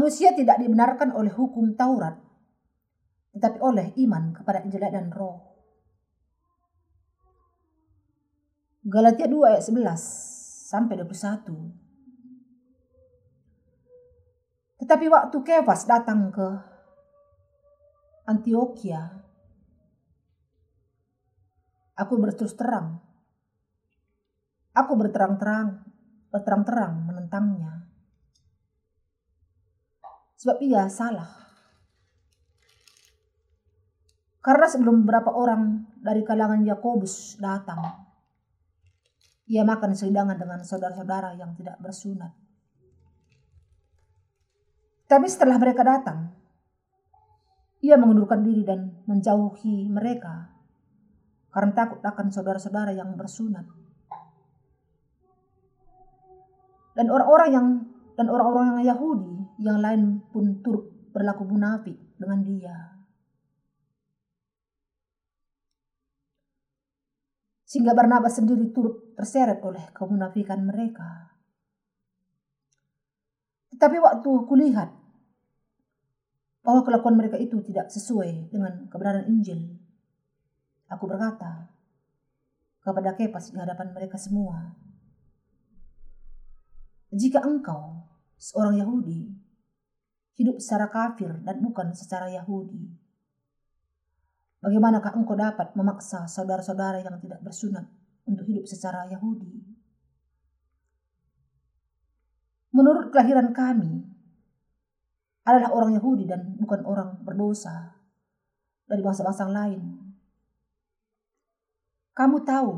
Manusia tidak dibenarkan oleh hukum Taurat, tetapi oleh iman kepada Injil dan Roh. Galatia 2 ayat 11 sampai 21. Tetapi waktu Kefas datang ke Antioquia, aku berterus terang. Aku berterang-terang, berterang-terang menentangnya Sebab ia salah. Karena sebelum beberapa orang dari kalangan Yakobus datang, ia makan sehidangan dengan saudara-saudara yang tidak bersunat. Tapi setelah mereka datang, ia mengundurkan diri dan menjauhi mereka karena takut akan saudara-saudara yang bersunat. Dan orang-orang yang dan orang-orang Yahudi yang lain pun turut berlaku munafik dengan dia. Sehingga Barnabas sendiri turut terseret oleh kemunafikan mereka. Tetapi waktu kulihat bahwa kelakuan mereka itu tidak sesuai dengan kebenaran Injil, aku berkata kepada Kepas di hadapan mereka semua, jika engkau seorang Yahudi hidup secara kafir dan bukan secara Yahudi. Bagaimanakah engkau dapat memaksa saudara-saudara yang tidak bersunat untuk hidup secara Yahudi? Menurut kelahiran kami, adalah orang Yahudi dan bukan orang berdosa dari bangsa-bangsa lain. Kamu tahu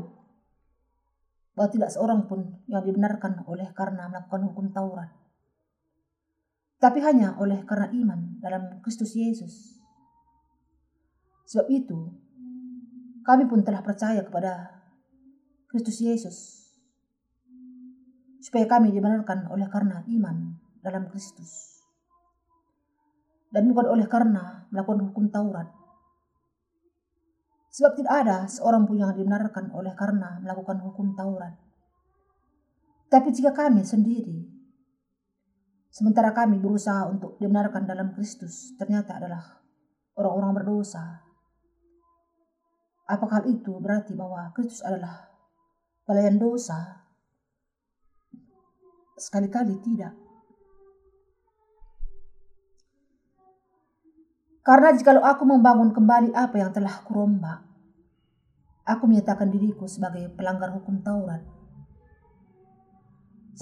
bahwa tidak seorang pun yang dibenarkan oleh karena melakukan hukum Taurat tapi hanya oleh karena iman dalam Kristus Yesus. Sebab itu, kami pun telah percaya kepada Kristus Yesus, supaya kami dibenarkan oleh karena iman dalam Kristus, dan bukan oleh karena melakukan hukum Taurat. Sebab tidak ada seorang pun yang dibenarkan oleh karena melakukan hukum Taurat. Tapi jika kami sendiri Sementara kami berusaha untuk dibenarkan dalam Kristus, ternyata adalah orang-orang berdosa. Apakah itu berarti bahwa Kristus adalah pelayan dosa? Sekali-kali tidak. Karena jikalau aku membangun kembali apa yang telah kurombak, aku menyatakan diriku sebagai pelanggar hukum Taurat.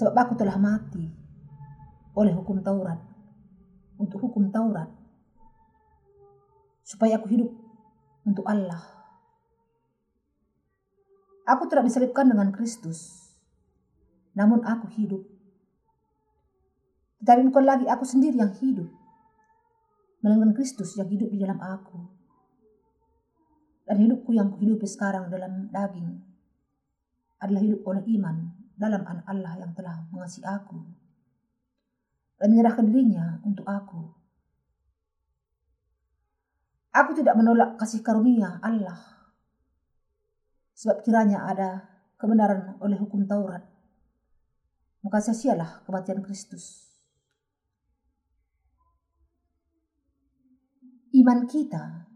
Sebab aku telah mati oleh hukum Taurat untuk hukum Taurat supaya aku hidup untuk Allah. Aku tidak disalibkan dengan Kristus, namun aku hidup. Tetapi bukan lagi aku sendiri yang hidup, melainkan Kristus yang hidup di dalam aku. Dan hidupku yang kuhidupi sekarang dalam daging adalah hidup oleh iman dalam anak Allah yang telah mengasihi aku dan menyerahkan dirinya untuk aku. Aku tidak menolak kasih karunia Allah. Sebab kiranya ada kebenaran oleh hukum Taurat. Maka sia-sialah kematian Kristus. Iman kita.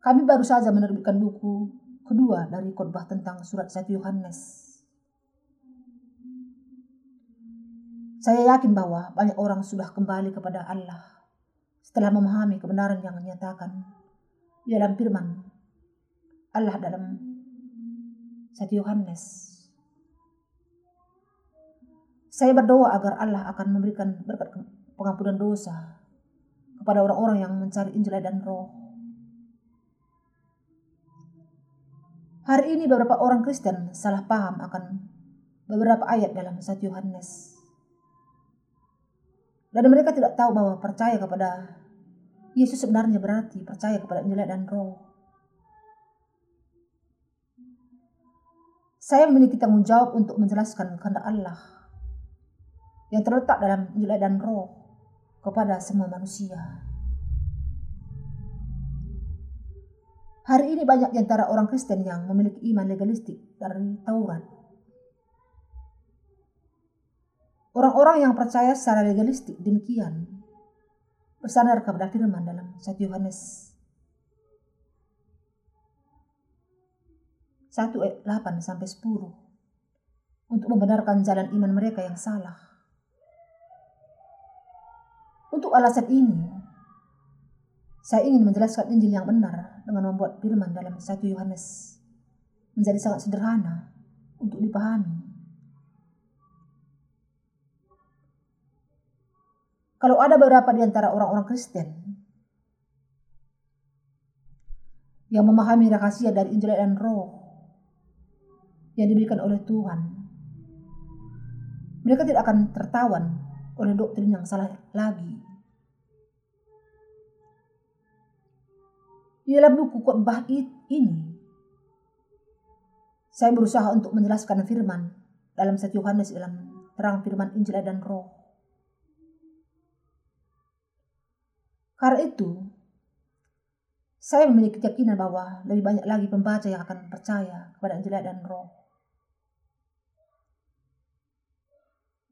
Kami baru saja menerbitkan buku kedua dari khotbah tentang surat 1 Yohanes Saya yakin bahwa banyak orang sudah kembali kepada Allah setelah memahami kebenaran yang menyatakan di dalam firman Allah dalam 1 Yohanes. Saya berdoa agar Allah akan memberikan berkat pengampunan dosa kepada orang-orang yang mencari Injil dan Roh. Hari ini beberapa orang Kristen salah paham akan beberapa ayat dalam 1 Yohanes. Dan mereka tidak tahu bahwa percaya kepada Yesus sebenarnya berarti percaya kepada Injil dan Roh. Saya memiliki tanggung jawab untuk menjelaskan kehendak Allah yang terletak dalam Injil dan Roh kepada semua manusia. Hari ini banyak di antara orang Kristen yang memiliki iman legalistik dari Taurat Orang-orang yang percaya secara legalistik demikian bersandar kepada firman dalam 1 Yohanes 1 ayat 8 sampai 10 untuk membenarkan jalan iman mereka yang salah. Untuk alasan ini, saya ingin menjelaskan Injil yang benar dengan membuat firman dalam 1 Yohanes menjadi sangat sederhana untuk dipahami. Kalau ada beberapa di antara orang-orang Kristen yang memahami rahasia dari Injil dan Roh yang diberikan oleh Tuhan, mereka tidak akan tertawan oleh doktrin yang salah lagi. Di dalam buku khotbah ini, saya berusaha untuk menjelaskan firman dalam 1 Yohanes dalam terang firman Injil dan Roh. Karena itu, saya memiliki keyakinan bahwa lebih banyak lagi pembaca yang akan percaya kepada Injil dan Roh.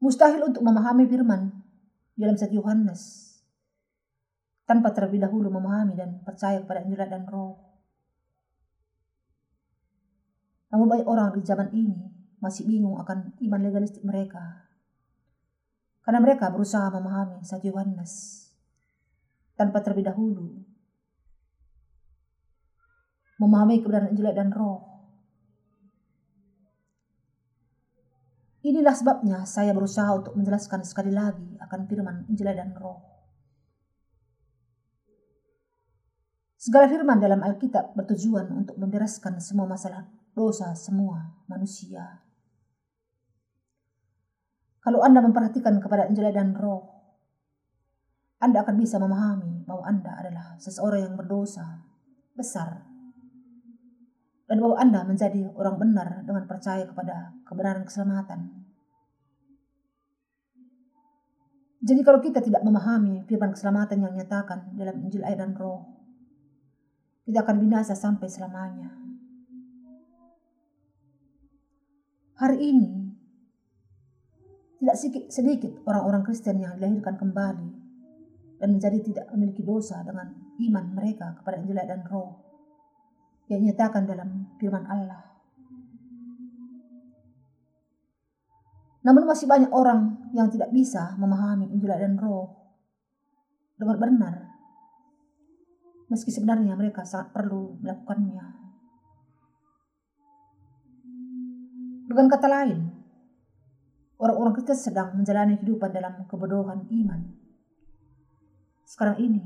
Mustahil untuk memahami firman dalam satu Yohanes tanpa terlebih dahulu memahami dan percaya kepada Injil dan Roh. Namun banyak orang di zaman ini masih bingung akan iman legalistik mereka. Karena mereka berusaha memahami satu Yohanes tanpa terlebih dahulu. Memahami kebenaran Injil dan Roh. Inilah sebabnya saya berusaha untuk menjelaskan sekali lagi akan firman Injil dan Roh. Segala firman dalam Alkitab bertujuan untuk membereskan semua masalah dosa semua manusia. Kalau Anda memperhatikan kepada Injil dan Roh, anda akan bisa memahami bahwa Anda adalah seseorang yang berdosa besar dan bahwa Anda menjadi orang benar dengan percaya kepada kebenaran keselamatan. Jadi kalau kita tidak memahami firman keselamatan yang nyatakan dalam Injil air dan roh, kita akan binasa sampai selamanya. Hari ini, tidak sedikit orang-orang Kristen yang dilahirkan kembali dan menjadi tidak memiliki dosa dengan iman mereka kepada Injil dan Roh yang nyatakan dalam firman Allah. Namun masih banyak orang yang tidak bisa memahami Injil dan Roh dengan benar, meski sebenarnya mereka sangat perlu melakukannya. Dengan kata lain, orang-orang Kristen sedang menjalani kehidupan dalam kebodohan iman sekarang ini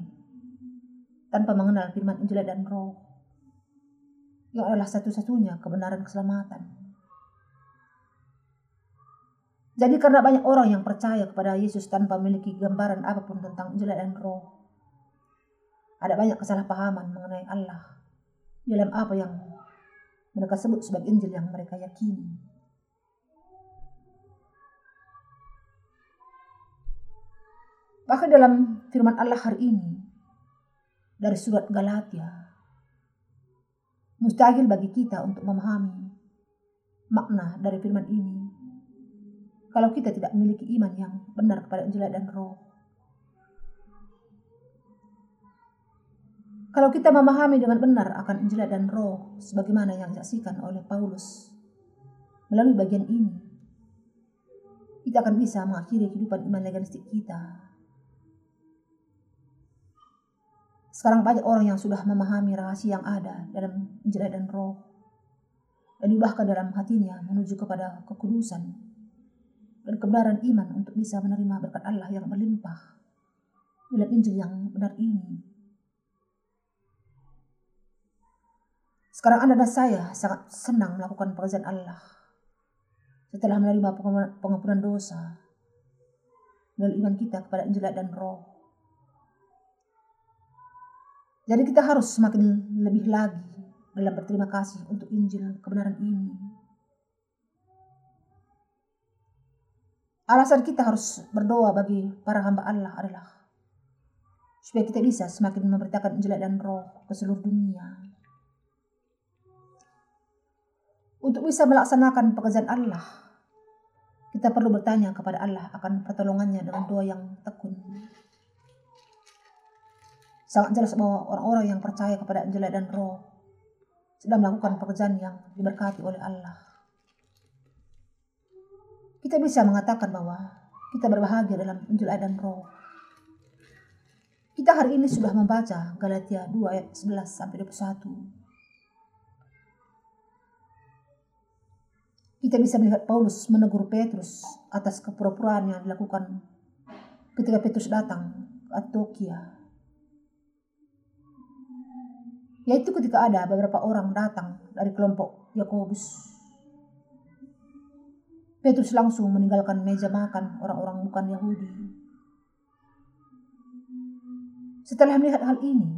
tanpa mengenal firman Injil dan Roh yang adalah satu-satunya kebenaran keselamatan. Jadi karena banyak orang yang percaya kepada Yesus tanpa memiliki gambaran apa pun tentang Injil dan Roh, ada banyak kesalahpahaman mengenai Allah dalam apa yang mereka sebut sebagai Injil yang mereka yakini. Bahkan dalam firman Allah hari ini dari surat Galatia, mustahil bagi kita untuk memahami makna dari firman ini kalau kita tidak memiliki iman yang benar kepada Injil dan Roh. Kalau kita memahami dengan benar akan Injil dan Roh sebagaimana yang disaksikan oleh Paulus melalui bagian ini, kita akan bisa mengakhiri kehidupan iman legalistik kita Sekarang banyak orang yang sudah memahami rahasia yang ada dalam Injil dan Roh dan diubahkan dalam hatinya menuju kepada kekudusan dan kebenaran iman untuk bisa menerima berkat Allah yang berlimpah dalam Injil yang benar ini. Sekarang Anda dan saya sangat senang melakukan pekerjaan Allah setelah menerima pengampunan dosa melalui iman kita kepada Injil dan Roh. Jadi kita harus semakin lebih lagi dalam berterima kasih untuk Injil kebenaran ini. Alasan kita harus berdoa bagi para hamba Allah adalah supaya kita bisa semakin memberitakan Injil dan Roh ke seluruh dunia. Untuk bisa melaksanakan pekerjaan Allah, Kita perlu bertanya kepada Allah akan pertolongannya dengan doa yang tekun. Sangat jelas bahwa orang-orang yang percaya kepada Injil dan Roh sedang melakukan pekerjaan yang diberkati oleh Allah. Kita bisa mengatakan bahwa kita berbahagia dalam Injil dan Roh. Kita hari ini sudah membaca Galatia 2 ayat 11 sampai 21. Kita bisa melihat Paulus menegur Petrus atas kepura-puraan yang dilakukan ketika Petrus datang ke Antioquia. Yaitu ketika ada beberapa orang datang dari kelompok Yakobus. Petrus langsung meninggalkan meja makan orang-orang bukan Yahudi. Setelah melihat hal ini,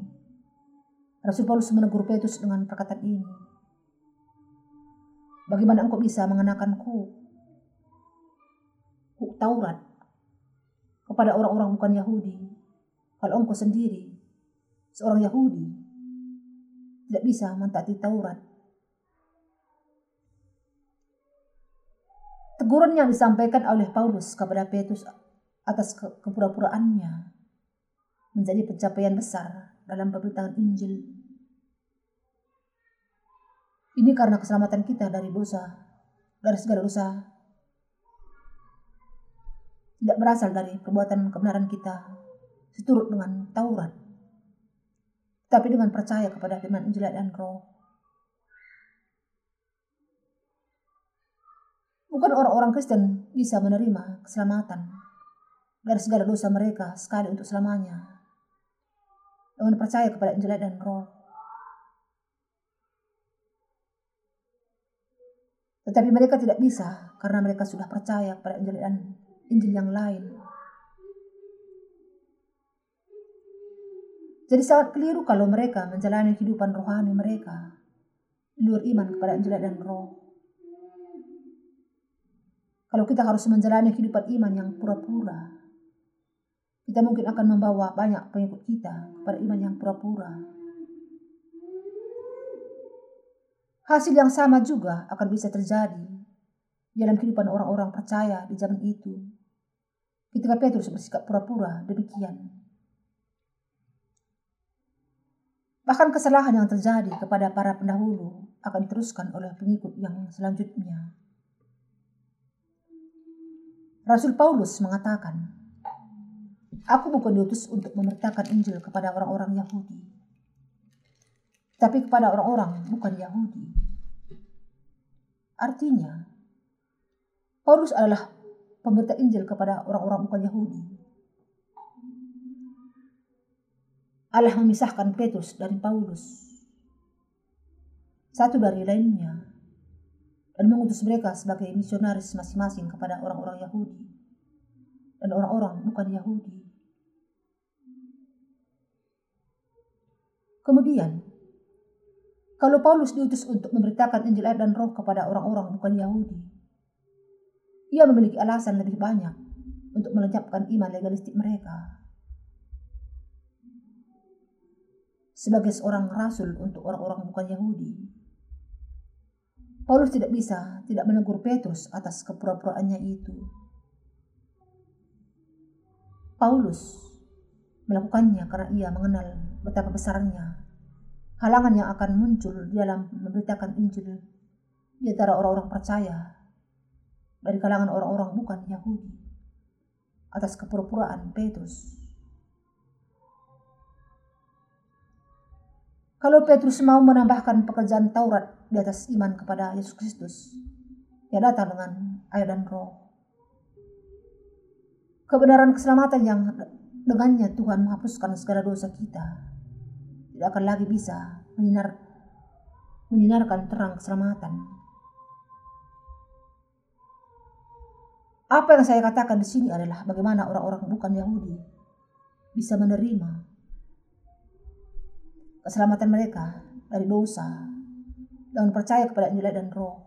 Rasul Paulus menegur Petrus dengan perkataan ini. Bagaimana engkau bisa mengenakan kuk, kuk Taurat kepada orang-orang bukan Yahudi, kalau engkau sendiri, seorang Yahudi, tidak bisa mentaati Taurat. Teguran yang disampaikan oleh Paulus kepada Petrus atas ke kepura-puraannya menjadi pencapaian besar dalam pemberitaan Injil ini karena keselamatan kita dari dosa, dari segala dosa. Tidak berasal dari perbuatan kebenaran kita seturut dengan Taurat. Tapi dengan percaya kepada firman Injil dan Roh. Bukan orang-orang Kristen bisa menerima keselamatan dari segala dosa mereka sekali untuk selamanya. Dengan percaya kepada Injil dan Roh. Tetapi mereka tidak bisa karena mereka sudah percaya pada Injil dan Injil yang lain. Jadi sangat keliru kalau mereka menjalani kehidupan rohani mereka luar iman kepada Injil dan Roh. Kalau kita harus menjalani kehidupan iman yang pura-pura, kita mungkin akan membawa banyak pengikut kita kepada iman yang pura-pura. Hasil yang sama juga akan bisa terjadi dalam kehidupan orang-orang percaya di zaman itu. Ketika Petrus bersikap pura-pura demikian. Bahkan kesalahan yang terjadi kepada para pendahulu akan diteruskan oleh pengikut yang selanjutnya. Rasul Paulus mengatakan, Aku bukan diutus untuk memberitakan Injil kepada orang-orang Yahudi, tapi kepada orang-orang bukan Yahudi. Artinya, Paulus adalah pemberita Injil kepada orang-orang bukan Yahudi. Allah memisahkan Petrus dan Paulus satu dari lainnya dan mengutus mereka sebagai misionaris masing-masing kepada orang-orang Yahudi dan orang-orang bukan Yahudi. Kemudian kalau Paulus diutus untuk memberitakan Injil air dan roh kepada orang-orang bukan Yahudi, ia memiliki alasan lebih banyak untuk melenyapkan iman legalistik mereka. Sebagai seorang rasul untuk orang-orang bukan Yahudi, Paulus tidak bisa tidak menegur Petrus atas kepura-puraannya itu. Paulus melakukannya karena ia mengenal betapa besarnya halangan yang akan muncul dalam memberitakan Injil di antara orang-orang percaya dari kalangan orang-orang bukan Yahudi atas kepura-puraan Petrus. Kalau Petrus mau menambahkan pekerjaan Taurat di atas iman kepada Yesus Kristus, ia datang dengan air dan roh. Kebenaran keselamatan yang dengannya Tuhan menghapuskan segala dosa kita tidak akan lagi bisa menyinar, menyinarkan terang keselamatan. Apa yang saya katakan di sini adalah bagaimana orang-orang bukan Yahudi bisa menerima keselamatan mereka dari dosa dan percaya kepada Injil dan Roh.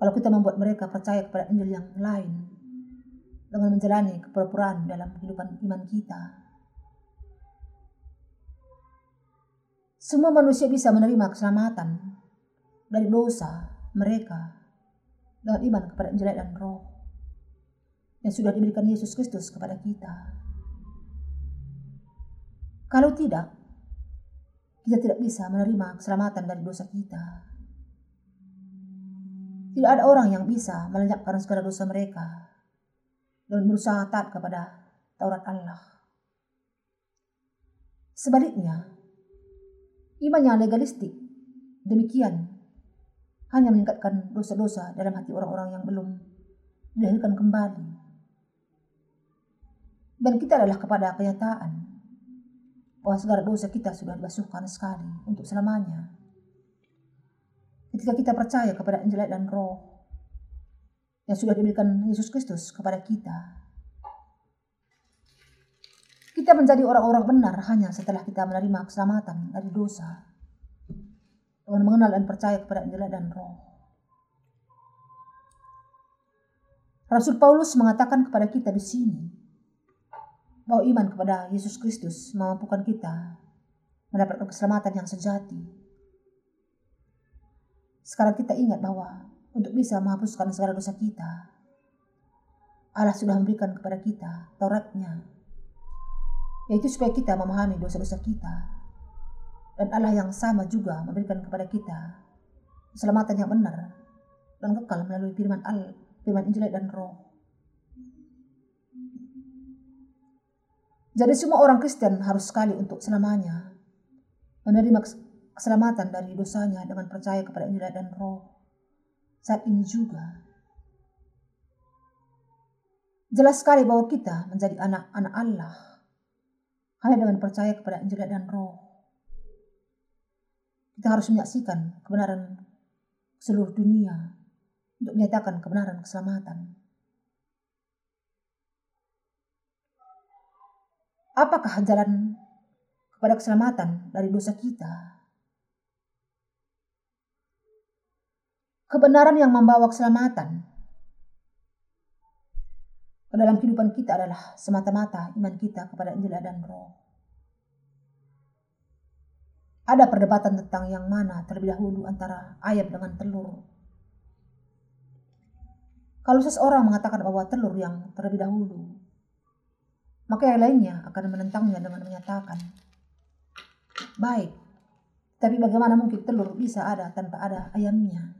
Kalau kita membuat mereka percaya kepada Injil yang lain dengan menjalani kepura-puraan dalam kehidupan iman kita, Semua manusia bisa menerima keselamatan dari dosa mereka dengan iman kepada Injil dan Roh yang sudah diberikan Yesus Kristus kepada kita. Kalau tidak, kita tidak bisa menerima keselamatan dari dosa kita. Tidak ada orang yang bisa melenyapkan segala dosa mereka dan berusaha taat kepada Taurat Allah. Sebaliknya, iman yang legalistik demikian hanya meningkatkan dosa-dosa dalam hati orang-orang yang belum dilahirkan kembali. Dan kita adalah kepada kenyataan bahwa segala dosa kita sudah dibasuhkan sekali untuk selamanya. Ketika kita percaya kepada Injil dan Roh yang sudah diberikan Yesus Kristus kepada kita, kita menjadi orang-orang benar hanya setelah kita menerima keselamatan dari dosa dengan mengenal dan percaya kepada Injil dan Roh. Rasul Paulus mengatakan kepada kita di sini bahwa iman kepada Yesus Kristus memampukan kita mendapatkan keselamatan yang sejati sekarang kita ingat bahwa untuk bisa menghapuskan segala dosa kita, Allah sudah memberikan kepada kita Tauratnya, yaitu supaya kita memahami dosa-dosa kita. Dan Allah yang sama juga memberikan kepada kita keselamatan yang benar dan kekal melalui firman Allah, firman Injil dan Roh. Jadi semua orang Kristen harus sekali untuk selamanya menerima keselamatan dari dosanya dengan percaya kepada Injil dan Roh. Saat ini juga. Jelas sekali bahwa kita menjadi anak-anak Allah hanya dengan percaya kepada Injil dan Roh. Kita harus menyaksikan kebenaran seluruh dunia untuk menyatakan kebenaran keselamatan. Apakah jalan kepada keselamatan dari dosa kita? kebenaran yang membawa keselamatan ke dalam kehidupan kita adalah semata-mata iman kita kepada Injil dan Roh. Ada perdebatan tentang yang mana terlebih dahulu antara ayam dengan telur. Kalau seseorang mengatakan bahwa telur yang terlebih dahulu, maka yang lainnya akan menentangnya dengan menyatakan, baik, tapi bagaimana mungkin telur bisa ada tanpa ada ayamnya?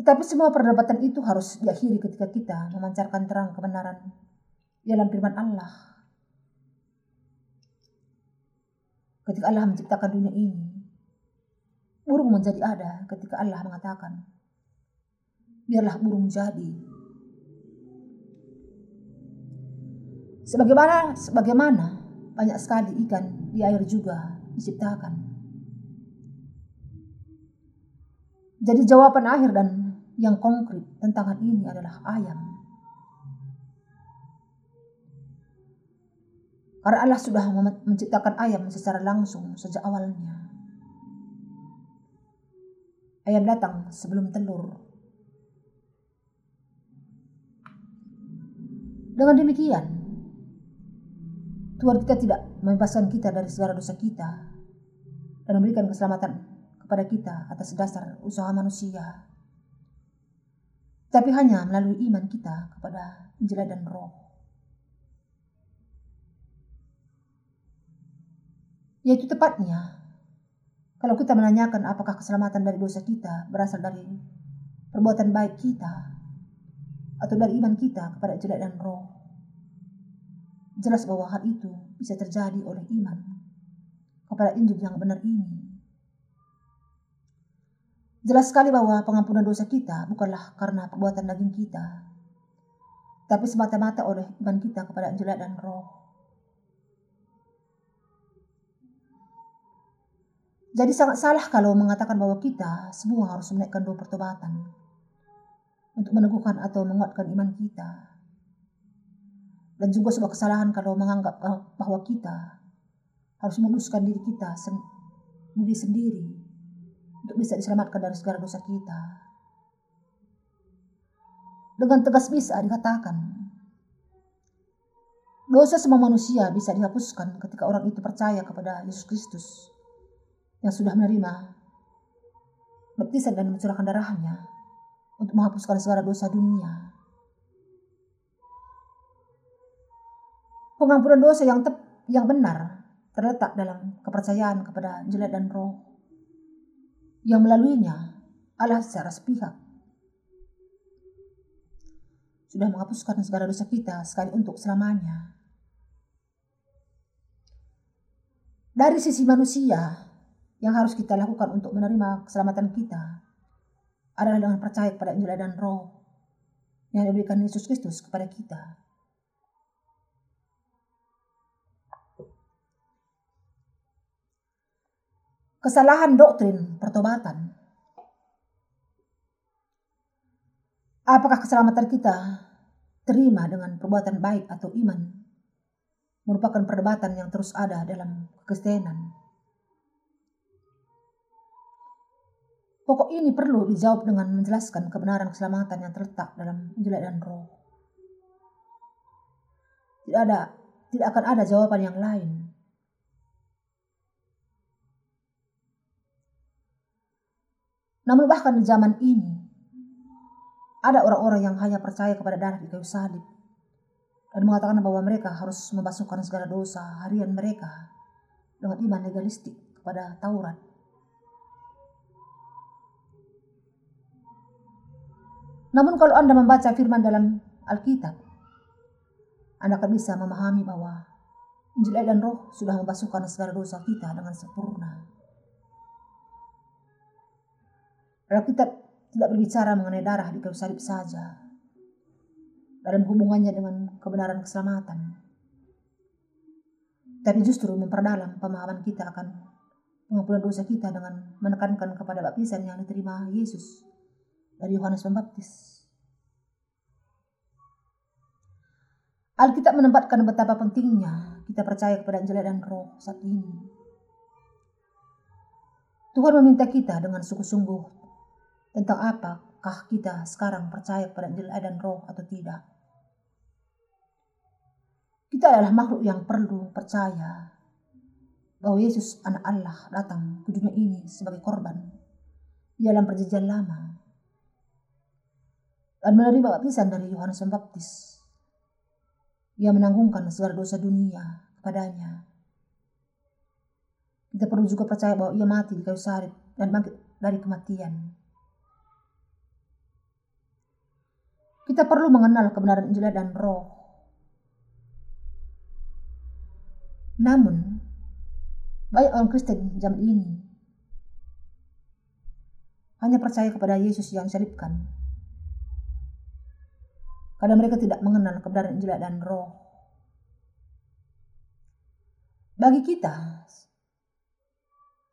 Tetapi semua perdebatan itu harus diakhiri ketika kita memancarkan terang kebenaran dalam firman Allah. Ketika Allah menciptakan dunia ini, burung menjadi ada ketika Allah mengatakan, biarlah burung jadi. Sebagaimana, sebagaimana banyak sekali ikan di air juga diciptakan. Jadi jawaban akhir dan yang konkret tentang hal ini adalah ayam. Karena Allah sudah menciptakan ayam secara langsung sejak awalnya. Ayam datang sebelum telur. Dengan demikian, Tuhan kita tidak membebaskan kita dari segala dosa kita dan memberikan keselamatan kepada kita atas dasar usaha manusia tapi hanya melalui iman kita kepada Injil dan Roh. Yaitu tepatnya, kalau kita menanyakan apakah keselamatan dari dosa kita berasal dari perbuatan baik kita, atau dari iman kita kepada Injil dan Roh, jelas bahwa hal itu bisa terjadi oleh iman kepada Injil yang benar ini. Jelas sekali bahwa pengampunan dosa kita bukanlah karena perbuatan daging kita, tapi semata-mata oleh iman kita kepada Injil dan Roh. Jadi sangat salah kalau mengatakan bahwa kita semua harus menaikkan doa pertobatan untuk meneguhkan atau menguatkan iman kita. Dan juga sebuah kesalahan kalau menganggap bahwa kita harus menguruskan diri kita sendiri sendiri untuk bisa diselamatkan dari segala dosa kita. Dengan tegas bisa dikatakan, dosa semua manusia bisa dihapuskan ketika orang itu percaya kepada Yesus Kristus yang sudah menerima baptisan dan mencurahkan darahnya untuk menghapuskan segala dosa dunia. Pengampunan dosa yang tep, yang benar terletak dalam kepercayaan kepada jelek dan roh yang melaluinya Allah secara sepihak sudah menghapuskan segala dosa kita sekali untuk selamanya. Dari sisi manusia, yang harus kita lakukan untuk menerima keselamatan kita adalah dengan percaya kepada Injil dan Roh yang diberikan Yesus Kristus kepada kita. Kesalahan doktrin pertobatan. Apakah keselamatan kita terima dengan perbuatan baik atau iman merupakan perdebatan yang terus ada dalam kekristenan. Pokok ini perlu dijawab dengan menjelaskan kebenaran keselamatan yang terletak dalam Injil dan Roh. Tidak ada, tidak akan ada jawaban yang lain. Namun bahkan di zaman ini, ada orang-orang yang hanya percaya kepada darah di kayu salib dan mengatakan bahwa mereka harus membasuhkan segala dosa harian mereka dengan iman legalistik kepada Taurat. Namun kalau Anda membaca firman dalam Alkitab, Anda akan bisa memahami bahwa Injil dan Roh sudah membasuhkan segala dosa kita dengan sempurna. Alkitab tidak berbicara mengenai darah di kayu salib saja, dalam hubungannya dengan kebenaran keselamatan. Tapi justru memperdalam pemahaman kita akan pengampunan dosa kita dengan menekankan kepada baptisan yang diterima Yesus dari Yohanes Pembaptis. Alkitab menempatkan betapa pentingnya kita percaya kepada Injil dan Roh saat ini. Tuhan meminta kita dengan sungguh-sungguh tentang apakah kita sekarang percaya kepada Injil dan Roh atau tidak. Kita adalah makhluk yang perlu percaya bahwa Yesus anak Allah datang ke dunia ini sebagai korban di dalam perjanjian lama dan menerima baptisan dari Yohanes Pembaptis. Ia menanggungkan segala dosa dunia kepadanya. Kita perlu juga percaya bahwa ia mati di kayu salib dan bangkit dari kematian. Kita perlu mengenal kebenaran Injil dan Roh. Namun, banyak orang Kristen zaman ini hanya percaya kepada Yesus yang disalibkan karena mereka tidak mengenal kebenaran Injil dan Roh. Bagi kita,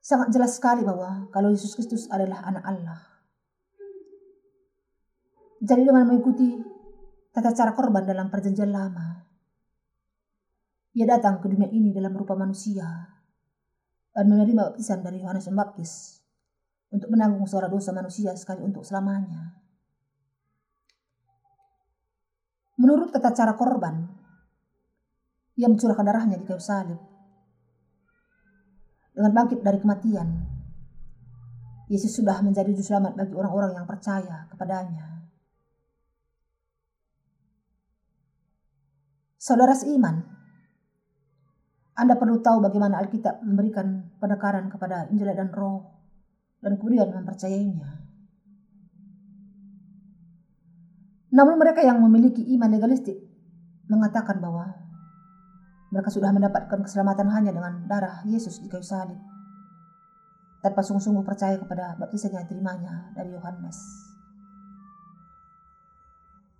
sangat jelas sekali bahwa kalau Yesus Kristus adalah anak Allah. Jadi dengan mengikuti tata cara korban dalam perjanjian lama, ia datang ke dunia ini dalam rupa manusia dan menerima baptisan dari Yohanes Pembaptis untuk menanggung suara dosa manusia sekali untuk selamanya. Menurut tata cara korban, ia mencurahkan darahnya di kayu salib. Dengan bangkit dari kematian, Yesus sudah menjadi juru selamat bagi orang-orang yang percaya kepadanya. Saudara seiman, Anda perlu tahu bagaimana Alkitab memberikan penekanan kepada Injil dan Roh dan kemudian mempercayainya. Namun mereka yang memiliki iman legalistik mengatakan bahwa mereka sudah mendapatkan keselamatan hanya dengan darah Yesus di kayu salib. Tanpa sungguh-sungguh percaya kepada baptisan yang terimanya dari Yohanes.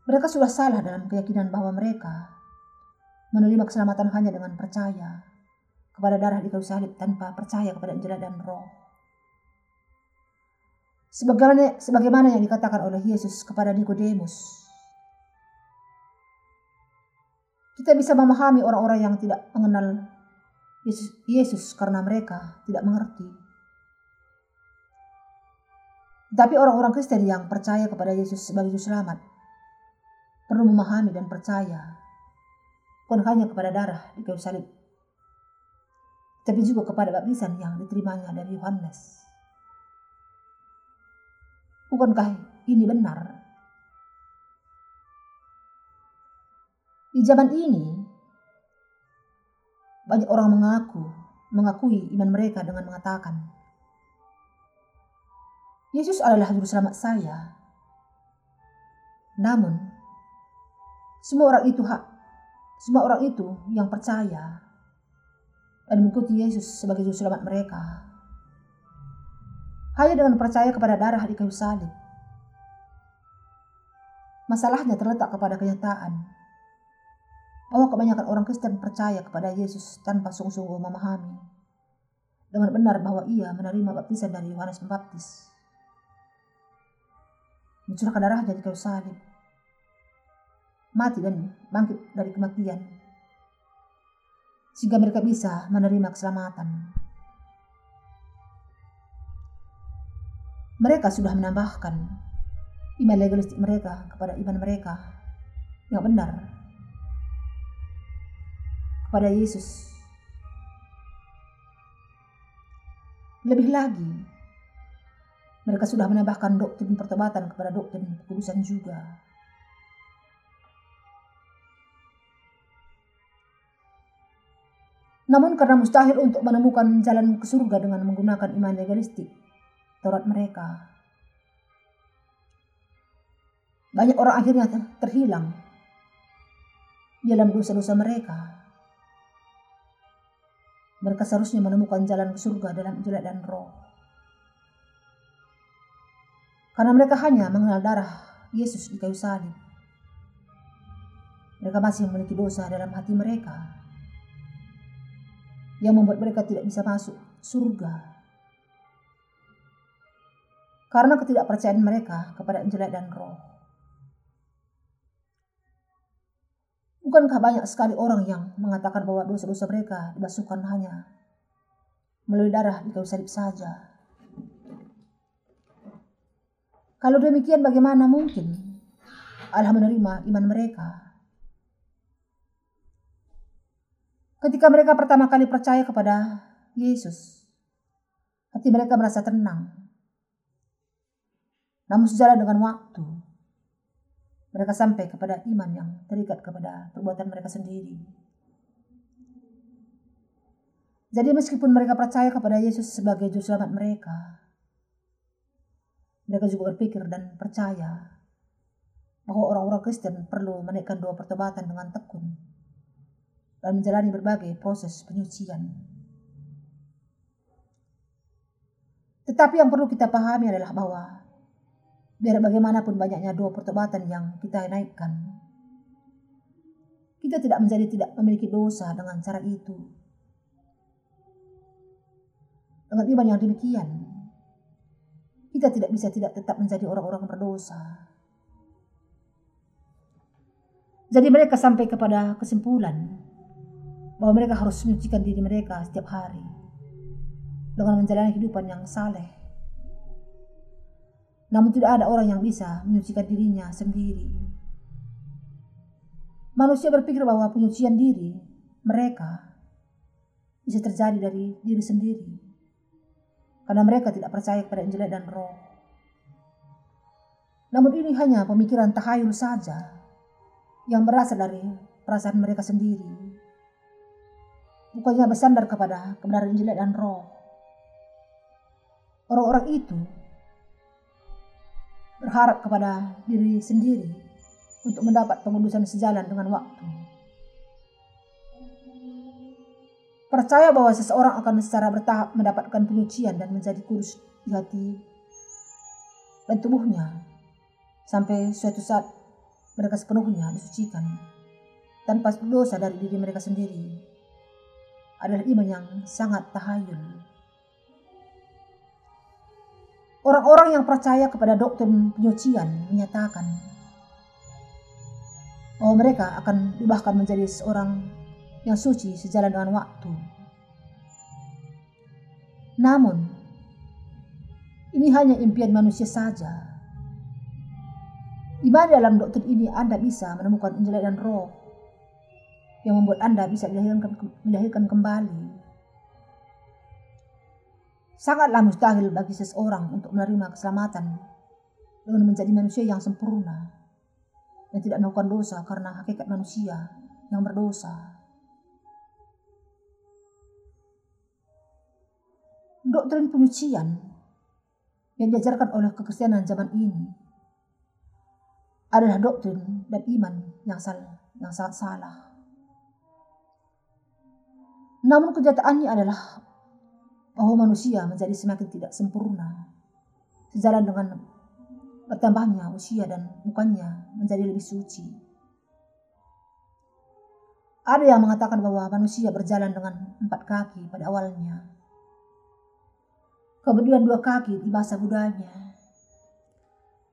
Mereka sudah salah dalam keyakinan bahwa mereka menerima keselamatan hanya dengan percaya kepada darah di kayu salib tanpa percaya kepada Injil dan Roh. Sebagaimana, sebagaimana yang dikatakan oleh Yesus kepada Nikodemus Kita bisa memahami orang-orang yang tidak mengenal Yesus, Yesus karena mereka tidak mengerti. Tapi orang-orang Kristen yang percaya kepada Yesus sebagai Juru Selamat perlu memahami dan percaya bukan hanya kepada darah di kayu salib, tapi juga kepada baptisan yang diterimanya dari Yohanes. Bukankah ini benar? Di zaman ini, banyak orang mengaku, mengakui iman mereka dengan mengatakan, Yesus adalah juru selamat saya. Namun, semua orang itu hak, semua orang itu yang percaya dan mengikuti Yesus sebagai juru selamat mereka. Hanya dengan percaya kepada darah di kayu salib. Masalahnya terletak kepada kenyataan bahwa kebanyakan orang Kristen percaya kepada Yesus tanpa sungguh-sungguh memahami dengan benar bahwa ia menerima baptisan dari Yohanes Pembaptis. Mencurahkan darahnya di kayu salib. Mati dan bangkit dari kematian. Sehingga mereka bisa menerima keselamatan. Mereka sudah menambahkan iman legalistik mereka kepada iman mereka yang benar kepada Yesus. Lebih lagi, mereka sudah menambahkan doktrin pertobatan kepada doktrin kekudusan juga. Namun karena mustahil untuk menemukan jalan ke surga dengan menggunakan iman legalistik, Taurat mereka. Banyak orang akhirnya terhilang dalam dosa-dosa mereka. Mereka seharusnya menemukan jalan ke surga dalam Injil dan roh. Karena mereka hanya mengenal darah Yesus di kayu salib. Mereka masih memiliki dosa dalam hati mereka yang membuat mereka tidak bisa masuk surga. Karena ketidakpercayaan mereka kepada Injil dan roh. Bukankah banyak sekali orang yang mengatakan bahwa dosa-dosa mereka dibasuhkan hanya melalui darah di kayu salib saja? Kalau demikian bagaimana mungkin Allah menerima iman mereka? Ketika mereka pertama kali percaya kepada Yesus, hati mereka merasa tenang. Namun sejalan dengan waktu, mereka sampai kepada iman yang terikat kepada perbuatan mereka sendiri. Jadi meskipun mereka percaya kepada Yesus sebagai juru selamat mereka, mereka juga berpikir dan percaya bahwa orang-orang Kristen perlu menaikkan doa pertobatan dengan tekun dan menjalani berbagai proses penyucian. Tetapi yang perlu kita pahami adalah bahwa Biar bagaimanapun banyaknya doa pertobatan yang kita naikkan. Kita tidak menjadi tidak memiliki dosa dengan cara itu. Dengan iman yang demikian, kita tidak bisa tidak tetap menjadi orang-orang berdosa. Jadi mereka sampai kepada kesimpulan bahwa mereka harus menyucikan diri mereka setiap hari dengan menjalani kehidupan yang saleh namun tidak ada orang yang bisa menyucikan dirinya sendiri. Manusia berpikir bahwa penyucian diri mereka bisa terjadi dari diri sendiri. Karena mereka tidak percaya kepada Injil dan roh. Namun ini hanya pemikiran tahayul saja yang berasal dari perasaan mereka sendiri. Bukannya bersandar kepada kebenaran Injil dan roh. Orang-orang itu berharap kepada diri sendiri untuk mendapat pengudusan sejalan dengan waktu. Percaya bahwa seseorang akan secara bertahap mendapatkan penyucian dan menjadi kudus di hati dan tubuhnya sampai suatu saat mereka sepenuhnya disucikan tanpa dosa dari diri mereka sendiri adalah iman yang sangat tahayul. Orang-orang yang percaya kepada doktrin penyucian menyatakan bahwa mereka akan dibahkan menjadi seorang yang suci sejalan dengan waktu. Namun, ini hanya impian manusia saja. Di mana dalam doktrin ini Anda bisa menemukan Injil dan Roh yang membuat Anda bisa dilahirkan, dilahirkan kembali Sangatlah mustahil bagi seseorang untuk menerima keselamatan dengan menjadi manusia yang sempurna dan tidak melakukan dosa karena hakikat manusia yang berdosa. Doktrin penyucian yang diajarkan oleh kekristenan zaman ini adalah doktrin dan iman yang salah, yang sangat salah. Namun kenyataannya adalah bahwa manusia menjadi semakin tidak sempurna sejalan dengan bertambahnya usia dan bukannya menjadi lebih suci. Ada yang mengatakan bahwa manusia berjalan dengan empat kaki pada awalnya. Kemudian dua kaki di masa mudanya.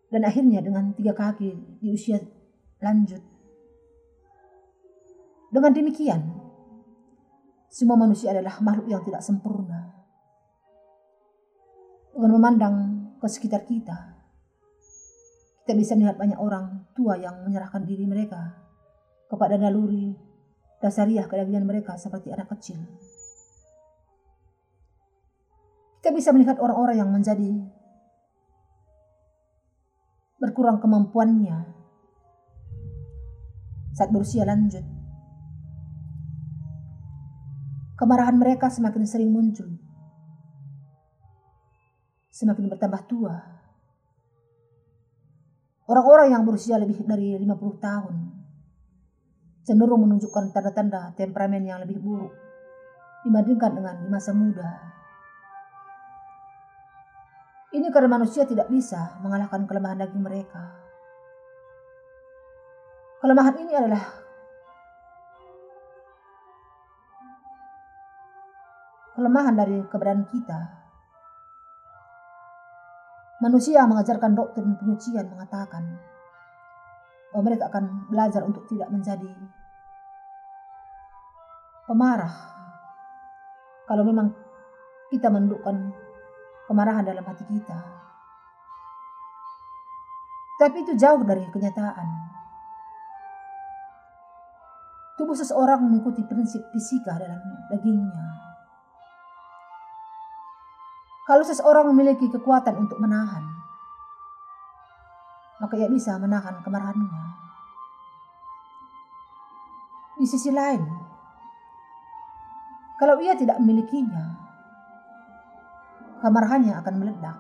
Dan akhirnya dengan tiga kaki di usia lanjut. Dengan demikian, semua manusia adalah makhluk yang tidak sempurna. Dengan memandang ke sekitar kita, kita bisa melihat banyak orang tua yang menyerahkan diri mereka kepada naluri dasariah kedagingan mereka seperti anak kecil. Kita bisa melihat orang-orang yang menjadi berkurang kemampuannya saat berusia lanjut. Kemarahan mereka semakin sering muncul, semakin bertambah tua. Orang-orang yang berusia lebih dari 50 tahun cenderung menunjukkan tanda-tanda temperamen yang lebih buruk dibandingkan dengan di masa muda. Ini karena manusia tidak bisa mengalahkan kelemahan daging mereka. Kelemahan ini adalah kelemahan dari keberadaan kita. Manusia mengajarkan doktrin penyucian mengatakan bahwa mereka akan belajar untuk tidak menjadi pemarah. Kalau memang kita mendukkan kemarahan dalam hati kita. Tapi itu jauh dari kenyataan. Tubuh seseorang mengikuti prinsip fisika dalam dagingnya. Kalau seseorang memiliki kekuatan untuk menahan, maka ia bisa menahan kemarahannya. Di sisi lain, kalau ia tidak memilikinya, kemarahannya akan meledak.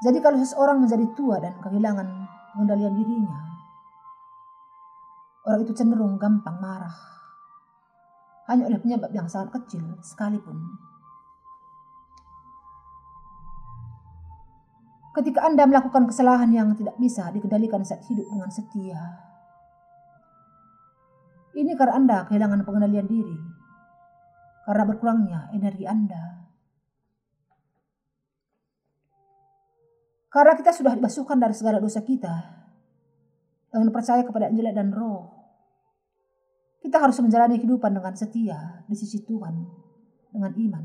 Jadi kalau seseorang menjadi tua dan kehilangan pengendalian dirinya, orang itu cenderung gampang marah. Hanya oleh penyebab yang sangat kecil sekalipun. Ketika Anda melakukan kesalahan yang tidak bisa dikendalikan saat hidup dengan setia, ini karena Anda kehilangan pengendalian diri karena berkurangnya energi Anda. Karena kita sudah dibasuhkan dari segala dosa kita dengan percaya kepada Injil dan Roh. Kita harus menjalani kehidupan dengan setia di sisi Tuhan dengan iman.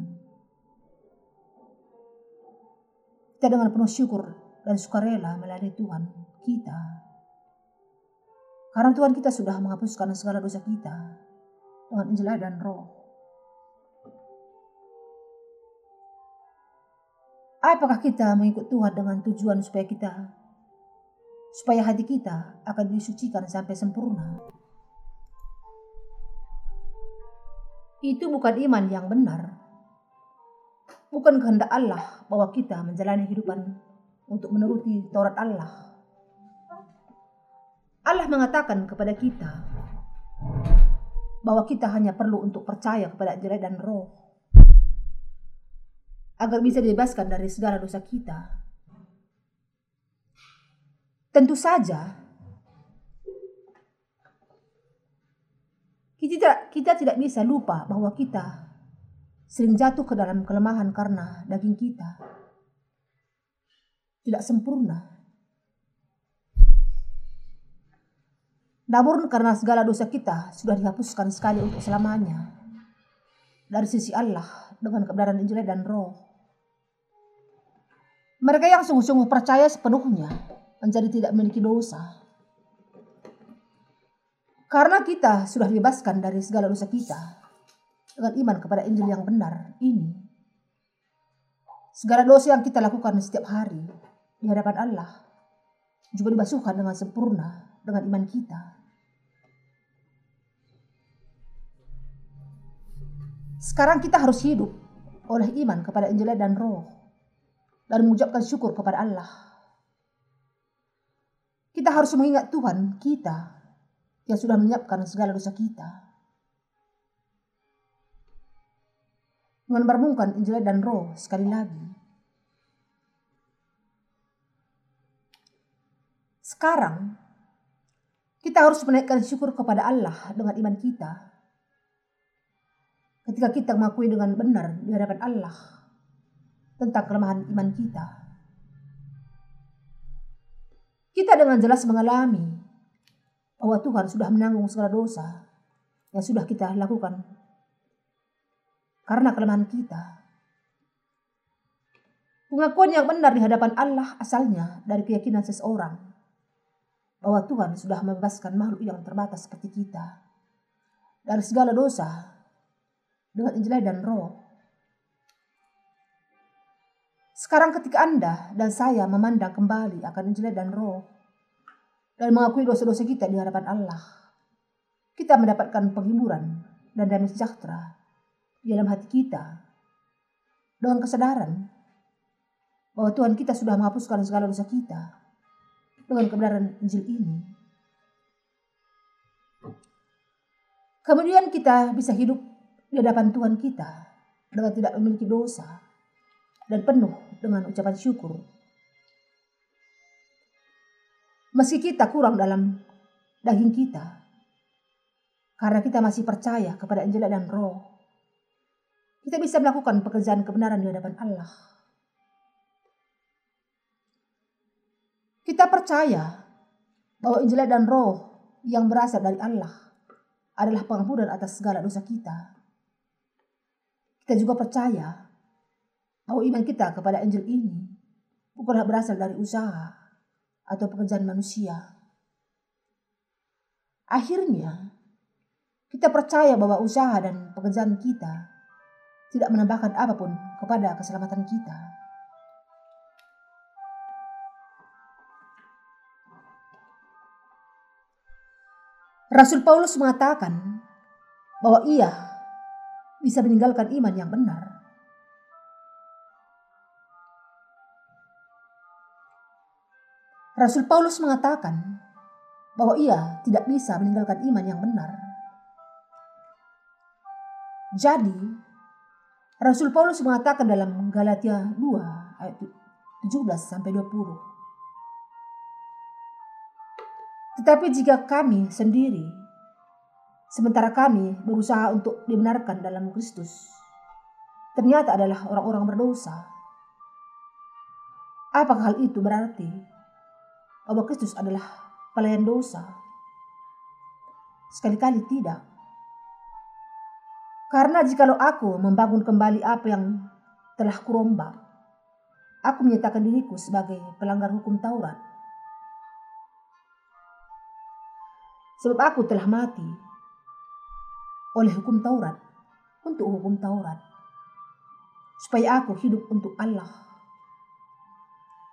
Kita dengan penuh syukur dan sukarela melayani Tuhan kita. Karena Tuhan kita sudah menghapuskan segala dosa kita dengan Injil dan Roh. Apakah kita mengikut Tuhan dengan tujuan supaya kita supaya hati kita akan disucikan sampai sempurna? Itu bukan iman yang benar. Bukan kehendak Allah bahwa kita menjalani kehidupan untuk menuruti Taurat Allah. Allah mengatakan kepada kita bahwa kita hanya perlu untuk percaya kepada Injil dan Roh agar bisa dibebaskan dari segala dosa kita. Tentu saja kita tidak, kita tidak bisa lupa bahwa kita sering jatuh ke dalam kelemahan karena daging kita tidak sempurna. Namun karena segala dosa kita sudah dihapuskan sekali untuk selamanya dari sisi Allah dengan kebenaran Injil dan Roh. Mereka yang sungguh-sungguh percaya sepenuhnya menjadi tidak memiliki dosa. Karena kita sudah dibebaskan dari segala dosa kita dengan iman kepada Injil yang benar ini. Segala dosa yang kita lakukan setiap hari di hadapan Allah juga dibasuhkan dengan sempurna dengan iman kita. Sekarang kita harus hidup oleh iman kepada Injil dan Roh dan mengucapkan syukur kepada Allah. Kita harus mengingat Tuhan kita yang sudah menyiapkan segala dosa kita. dengan merenungkan Injil dan Roh sekali lagi. Sekarang, kita harus menaikkan syukur kepada Allah dengan iman kita. Ketika kita mengakui dengan benar di hadapan Allah tentang kelemahan iman kita. Kita dengan jelas mengalami bahwa Tuhan sudah menanggung segala dosa yang sudah kita lakukan karena kelemahan kita. Pengakuan yang benar di hadapan Allah asalnya dari keyakinan seseorang bahwa Tuhan sudah membebaskan makhluk yang terbatas seperti kita dari segala dosa dengan Injil dan Roh. Sekarang ketika Anda dan saya memandang kembali akan Injil dan Roh dan mengakui dosa-dosa kita di hadapan Allah, kita mendapatkan penghiburan dan damai sejahtera di dalam hati kita dengan kesadaran bahwa Tuhan kita sudah menghapuskan segala dosa kita dengan kebenaran Injil ini. Kemudian kita bisa hidup di hadapan Tuhan kita dengan tidak memiliki dosa dan penuh dengan ucapan syukur. Meski kita kurang dalam daging kita, karena kita masih percaya kepada Injil dan Roh, kita bisa melakukan pekerjaan kebenaran di hadapan Allah. Kita percaya bahwa Injil dan Roh yang berasal dari Allah adalah pengampunan atas segala dosa kita. Kita juga percaya bahwa iman kita kepada Injil ini bukanlah berasal dari usaha atau pekerjaan manusia. Akhirnya, kita percaya bahwa usaha dan pekerjaan kita tidak menambahkan apa pun kepada keselamatan kita. Rasul Paulus mengatakan bahwa ia bisa meninggalkan iman yang benar. Rasul Paulus mengatakan bahwa ia tidak bisa meninggalkan iman yang benar. Jadi, Rasul Paulus mengatakan dalam Galatia 2 ayat 17 sampai 20. Tetapi jika kami sendiri sementara kami berusaha untuk dibenarkan dalam Kristus ternyata adalah orang-orang berdosa. Apakah hal itu berarti bahwa Kristus adalah pelayan dosa? Sekali-kali tidak. Karena jikalau aku membangun kembali apa yang telah kurombak, aku menyatakan diriku sebagai pelanggar hukum Taurat. Sebab aku telah mati oleh hukum Taurat untuk hukum Taurat, supaya aku hidup untuk Allah.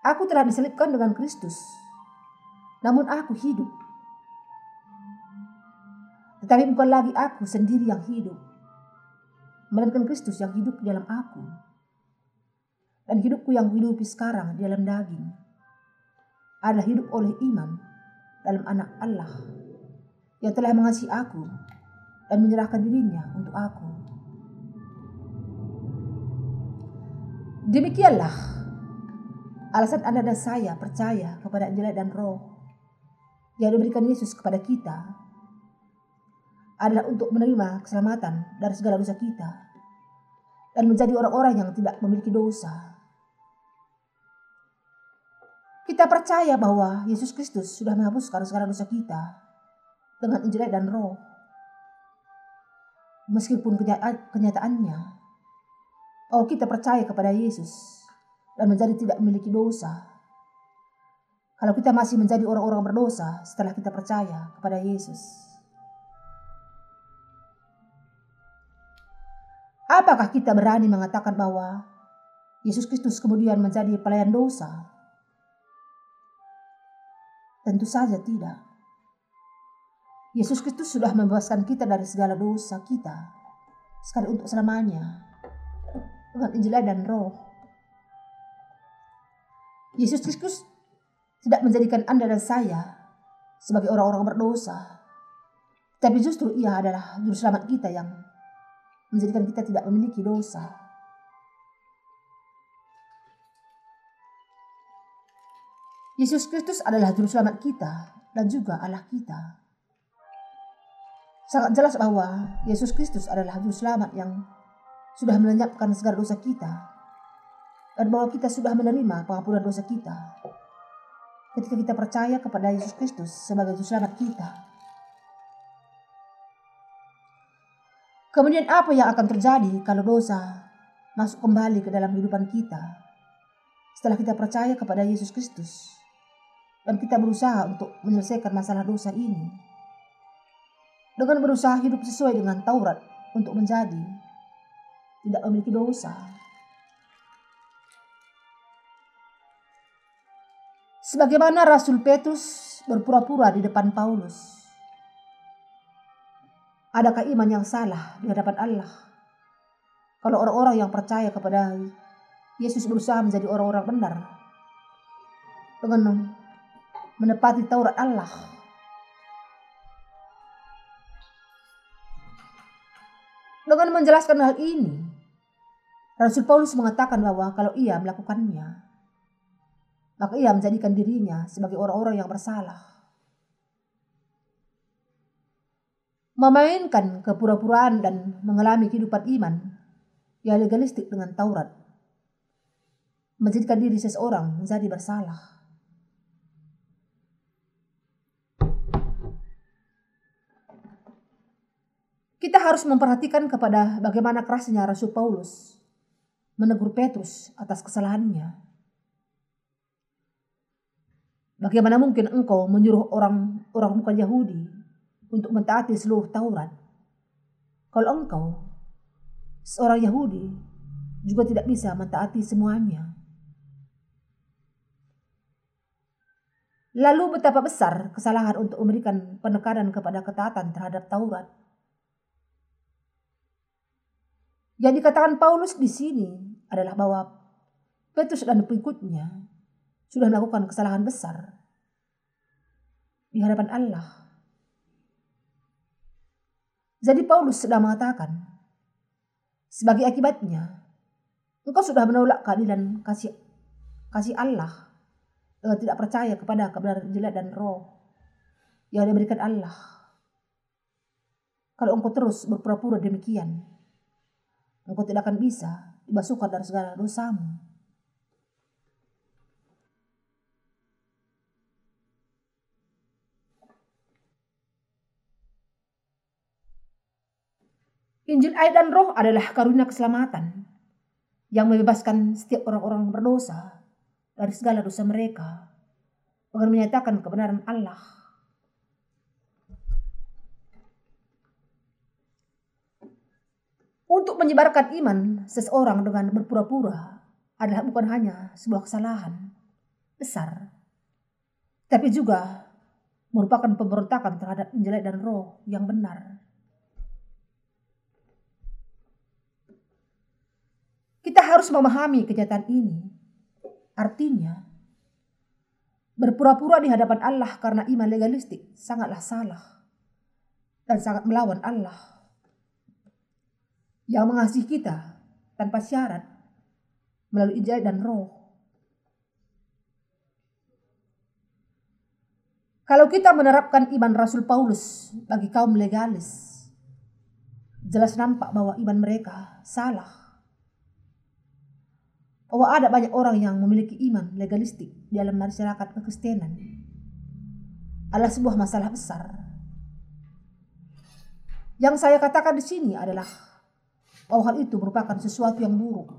Aku telah diselipkan dengan Kristus, namun aku hidup. Tetapi bukan lagi aku sendiri yang hidup, melainkan Kristus yang hidup di dalam aku. Dan hidupku yang hidupi sekarang di dalam daging adalah hidup oleh iman dalam anak Allah yang telah mengasihi aku dan menyerahkan dirinya untuk aku. Demikianlah alasan Anda dan saya percaya kepada Injil dan Roh yang diberikan Yesus kepada kita adalah untuk menerima keselamatan dari segala dosa kita dan menjadi orang-orang yang tidak memiliki dosa. Kita percaya bahwa Yesus Kristus sudah menghapuskan segala dosa kita dengan Injil dan Roh. Meskipun kenyataannya, oh kita percaya kepada Yesus dan menjadi tidak memiliki dosa. Kalau kita masih menjadi orang-orang berdosa setelah kita percaya kepada Yesus. Apakah kita berani mengatakan bahwa Yesus Kristus kemudian menjadi pelayan dosa? Tentu saja tidak. Yesus Kristus sudah membebaskan kita dari segala dosa kita, sekali untuk selamanya, dengan Injil dan Roh. Yesus Kristus tidak menjadikan Anda dan saya sebagai orang-orang berdosa, tapi justru Ia adalah juru selamat kita yang menjadikan kita tidak memiliki dosa. Yesus Kristus adalah juru selamat kita dan juga Allah kita. Sangat jelas bahwa Yesus Kristus adalah juru selamat yang sudah melenyapkan segala dosa kita dan bahwa kita sudah menerima pengampunan dosa kita ketika kita percaya kepada Yesus Kristus sebagai juru selamat kita. Kemudian apa yang akan terjadi kalau dosa masuk kembali ke dalam kehidupan kita setelah kita percaya kepada Yesus Kristus? dan kita berusaha untuk menyelesaikan masalah dosa ini dengan berusaha hidup sesuai dengan Taurat untuk menjadi tidak memiliki dosa. Sebagaimana Rasul Petrus berpura-pura di depan Paulus. Adakah iman yang salah di hadapan Allah? Kalau orang-orang yang percaya kepada Yesus berusaha menjadi orang-orang benar dengan menepati Taurat Allah. Dengan menjelaskan hal ini, Rasul Paulus mengatakan bahwa kalau ia melakukannya, maka ia menjadikan dirinya sebagai orang-orang yang bersalah. Memainkan kepura-puraan dan mengalami kehidupan iman yang legalistik dengan Taurat, menjadikan diri seseorang menjadi bersalah. Kita harus memperhatikan kepada bagaimana kerasnya Rasul Paulus menegur Petrus atas kesalahannya. Bagaimana mungkin engkau menyuruh orang orang bukan Yahudi untuk mentaati seluruh Taurat? Kalau engkau seorang Yahudi juga tidak bisa mentaati semuanya. Lalu betapa besar kesalahan untuk memberikan penekanan kepada ketaatan terhadap Taurat Yang dikatakan Paulus di sini adalah bahwa Petrus dan pengikutnya sudah melakukan kesalahan besar di hadapan Allah. Jadi Paulus sedang mengatakan, sebagai akibatnya, engkau sudah menolak keadilan kasih kasih Allah dengan tidak percaya kepada kebenaran jelek dan roh yang diberikan Allah. Kalau engkau terus berpura-pura demikian, engkau tidak akan bisa dibasuhkan dari segala dosamu. Injil air dan roh adalah karunia keselamatan yang membebaskan setiap orang-orang berdosa dari segala dosa mereka dengan menyatakan kebenaran Allah Untuk menyebarkan iman seseorang dengan berpura-pura adalah bukan hanya sebuah kesalahan besar, tapi juga merupakan pemberontakan terhadap Injil dan roh yang benar. Kita harus memahami kenyataan ini. Artinya, berpura-pura di hadapan Allah karena iman legalistik sangatlah salah dan sangat melawan Allah yang mengasihi kita tanpa syarat melalui Injil dan Roh. Kalau kita menerapkan iman Rasul Paulus bagi kaum legalis, jelas nampak bahwa iman mereka salah. Bahwa ada banyak orang yang memiliki iman legalistik di dalam masyarakat kekristenan adalah sebuah masalah besar. Yang saya katakan di sini adalah bahwa hal itu merupakan sesuatu yang buruk.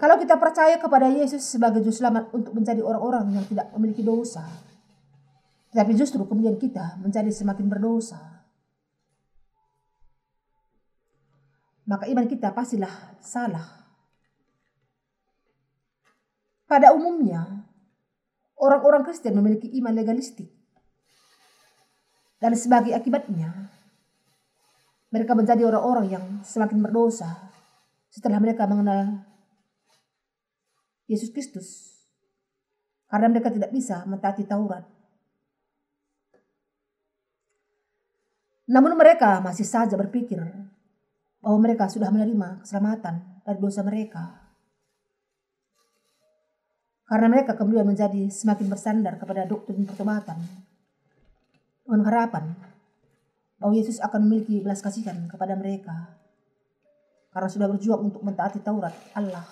Kalau kita percaya kepada Yesus sebagai juru selamat untuk menjadi orang-orang yang tidak memiliki dosa, tetapi justru kemudian kita menjadi semakin berdosa. Maka iman kita pastilah salah. Pada umumnya, orang-orang Kristen memiliki iman legalistik. Dan sebagai akibatnya, mereka menjadi orang-orang yang semakin berdosa setelah mereka mengenal Yesus Kristus. Karena mereka tidak bisa mentaati Taurat. Namun mereka masih saja berpikir bahwa mereka sudah menerima keselamatan dari dosa mereka. Karena mereka kemudian menjadi semakin bersandar kepada doktrin pertobatan dengan harapan bahwa Yesus akan memiliki belas kasihan kepada mereka karena sudah berjuang untuk mentaati Taurat Allah.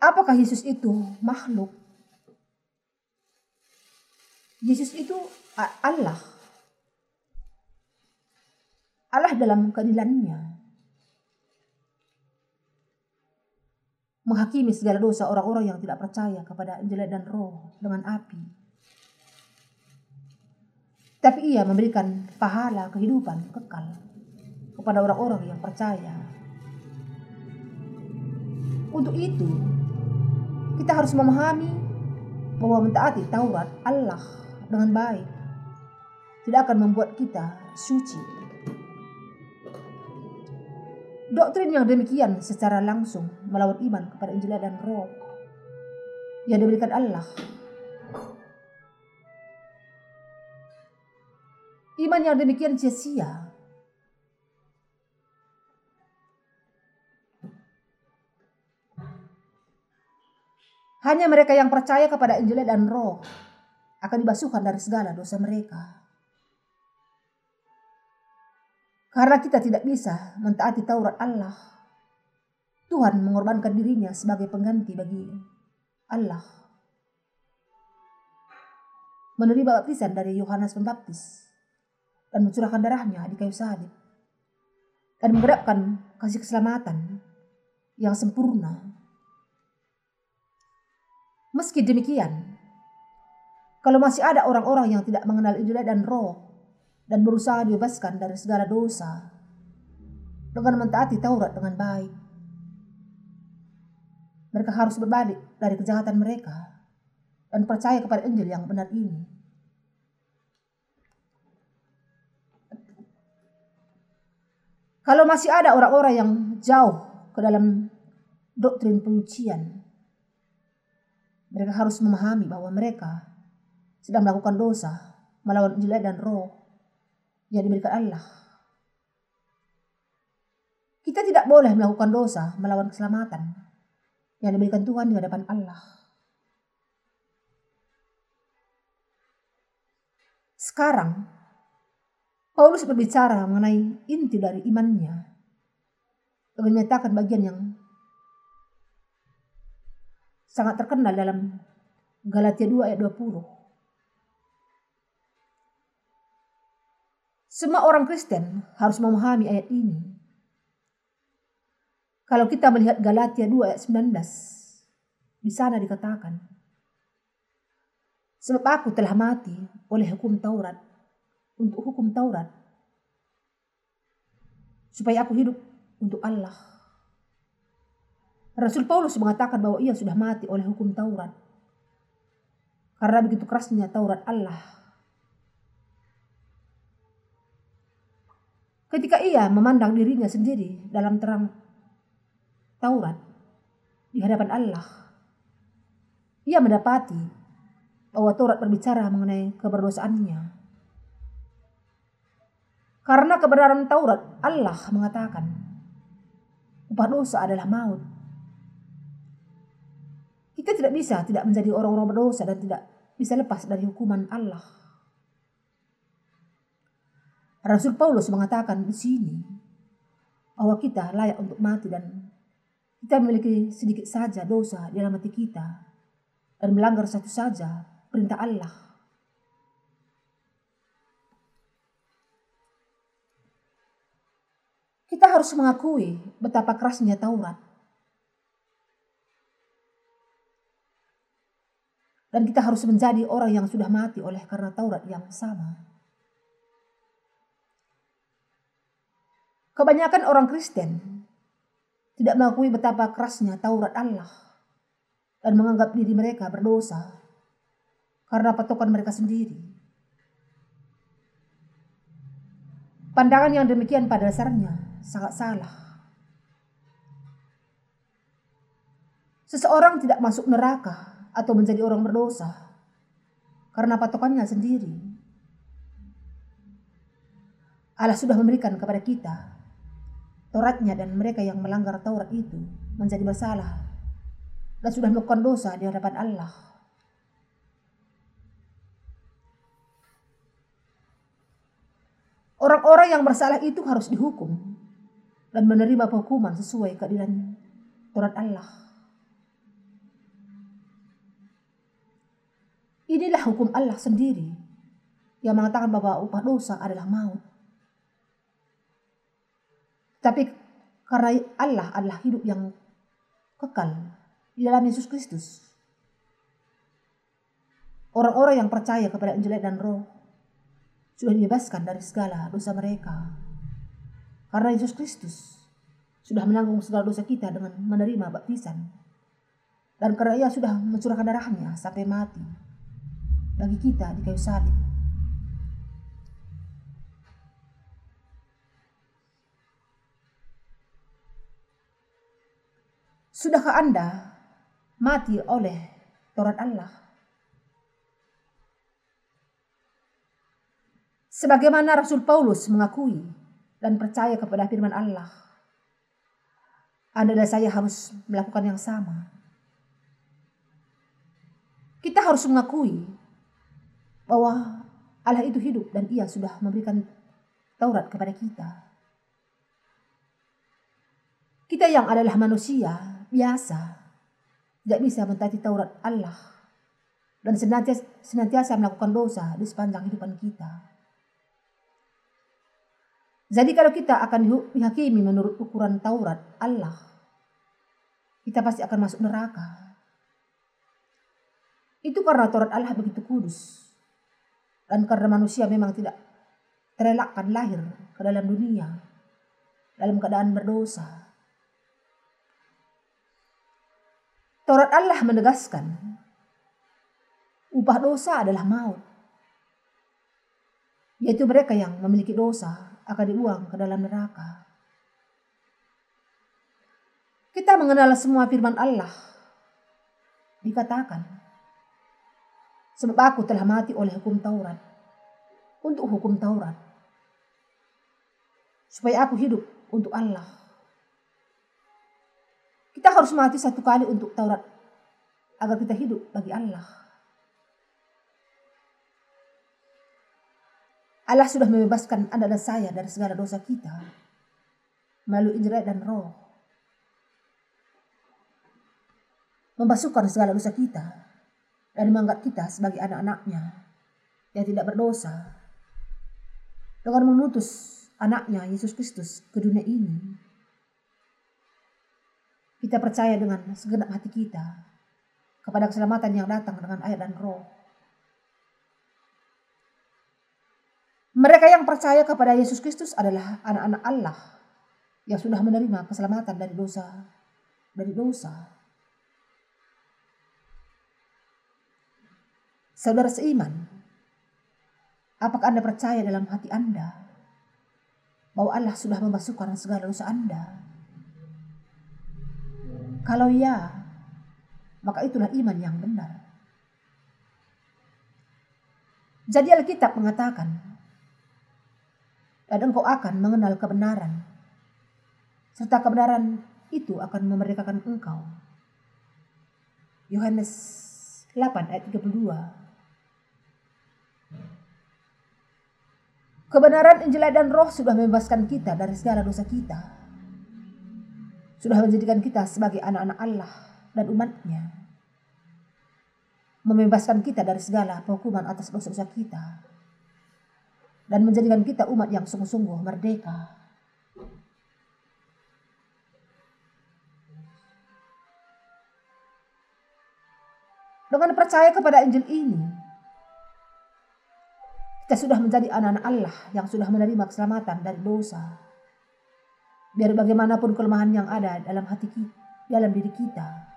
Apakah Yesus itu makhluk? Yesus itu Allah. Allah dalam keadilannya menghakimi segala dosa orang-orang yang tidak percaya kepada Injil dan Roh dengan api. Tapi ia memberikan pahala kehidupan kekal kepada orang-orang yang percaya. Untuk itu, kita harus memahami bahwa mentaati Taurat Allah dengan baik tidak akan membuat kita suci Doktrin yang demikian secara langsung melawan iman kepada Injil dan Roh yang diberikan Allah. Iman yang demikian sia-sia. Hanya mereka yang percaya kepada Injil dan Roh akan dibasuhkan dari segala dosa mereka. Karena kita tidak bisa mentaati Taurat Allah. Tuhan mengorbankan dirinya sebagai pengganti bagi Allah. Menerima baptisan dari Yohanes Pembaptis dan mencurahkan darahnya di kayu salib dan menggerakkan kasih keselamatan yang sempurna. Meski demikian, kalau masih ada orang-orang yang tidak mengenal Injil dan Roh dan berusaha dibebaskan dari segala dosa dengan mentaati Taurat dengan baik. Mereka harus berbalik dari kejahatan mereka dan percaya kepada Injil yang benar ini. Kalau masih ada orang-orang yang jauh ke dalam doktrin penyucian, mereka harus memahami bahwa mereka sedang melakukan dosa melawan Injil dan Roh yang diberikan Allah. Kita tidak boleh melakukan dosa melawan keselamatan yang diberikan Tuhan di hadapan Allah. Sekarang, Paulus berbicara mengenai inti dari imannya dengan menyatakan bagian yang sangat terkenal dalam Galatia 2 ayat 20. Semua orang Kristen harus memahami ayat ini. Kalau kita melihat Galatia 2 ayat 19, di sana dikatakan, Sebab aku telah mati oleh hukum Taurat, untuk hukum Taurat, supaya aku hidup untuk Allah. Rasul Paulus mengatakan bahwa ia sudah mati oleh hukum Taurat. Karena begitu kerasnya Taurat Allah Ketika ia memandang dirinya sendiri dalam terang Taurat di hadapan Allah, ia mendapati bahwa Taurat berbicara mengenai keberdosaannya. Karena kebenaran Taurat, Allah mengatakan, upah dosa adalah maut. Kita tidak bisa tidak menjadi orang-orang berdosa dan tidak bisa lepas dari hukuman Allah. Rasul Paulus mengatakan di sini bahwa kita layak untuk mati dan kita memiliki sedikit saja dosa di dalam hati kita dan melanggar satu saja perintah Allah. Kita harus mengakui betapa kerasnya Taurat. Dan kita harus menjadi orang yang sudah mati oleh karena Taurat yang sama. Kebanyakan orang Kristen tidak mengakui betapa kerasnya Taurat Allah dan menganggap diri mereka berdosa karena patokan mereka sendiri. Pandangan yang demikian pada dasarnya sangat salah. Seseorang tidak masuk neraka atau menjadi orang berdosa karena patokannya sendiri. Allah sudah memberikan kepada kita Tauratnya dan mereka yang melanggar Taurat itu menjadi bersalah dan sudah melakukan dosa di hadapan Allah. Orang-orang yang bersalah itu harus dihukum dan menerima hukuman sesuai keadilan Taurat Allah. Inilah hukum Allah sendiri yang mengatakan bahwa upah dosa adalah maut. Tapi karena Allah adalah hidup yang kekal di dalam Yesus Kristus. Orang-orang yang percaya kepada Injil dan Roh sudah dibebaskan dari segala dosa mereka. Karena Yesus Kristus sudah menanggung segala dosa kita dengan menerima baptisan. Dan karena ia sudah mencurahkan darahnya sampai mati bagi kita di kayu salib. Sudahkah Anda mati oleh Taurat Allah? Sebagaimana Rasul Paulus mengakui dan percaya kepada firman Allah, Anda dan saya harus melakukan yang sama. Kita harus mengakui bahwa Allah itu hidup dan ia sudah memberikan Taurat kepada kita. Kita yang adalah manusia biasa, tidak bisa mentaati Taurat Allah dan senantiasa, senantiasa melakukan dosa di sepanjang kehidupan kita. Jadi kalau kita akan dihakimi menurut ukuran Taurat Allah, kita pasti akan masuk neraka. Itu karena Taurat Allah begitu kudus. Dan karena manusia memang tidak terelakkan lahir ke dalam dunia dalam keadaan berdosa. Taurat Allah menegaskan upah dosa adalah maut. Yaitu mereka yang memiliki dosa akan dibuang ke dalam neraka. Kita mengenal semua firman Allah. Dikatakan, sebab aku telah mati oleh hukum Taurat. Untuk hukum Taurat. Supaya aku hidup untuk Allah. Kita harus mati satu kali untuk Taurat. Agar kita hidup bagi Allah. Allah sudah membebaskan Anda dan saya dari segala dosa kita. Melalui Injil dan Roh. Membasuhkan segala dosa kita. Dan menganggap kita sebagai anak-anaknya. Yang tidak berdosa. Dengan mengutus anaknya Yesus Kristus ke dunia ini kita percaya dengan segenap hati kita kepada keselamatan yang datang dengan air dan roh. Mereka yang percaya kepada Yesus Kristus adalah anak-anak Allah yang sudah menerima keselamatan dari dosa, dari dosa. Saudara seiman, apakah Anda percaya dalam hati Anda bahwa Allah sudah membasuhkan segala dosa Anda? Kalau ya, maka itulah iman yang benar. Jadi Alkitab mengatakan, dan engkau akan mengenal kebenaran, serta kebenaran itu akan memerdekakan engkau. Yohanes 8 ayat 32. Kebenaran Injil dan Roh sudah membebaskan kita dari segala dosa kita sudah menjadikan kita sebagai anak-anak Allah dan umatnya. Membebaskan kita dari segala hukuman atas dosa-dosa kita. Dan menjadikan kita umat yang sungguh-sungguh merdeka. Dengan percaya kepada Injil ini, kita sudah menjadi anak-anak Allah yang sudah menerima keselamatan dari dosa Biar bagaimanapun kelemahan yang ada dalam hati kita, dalam diri kita.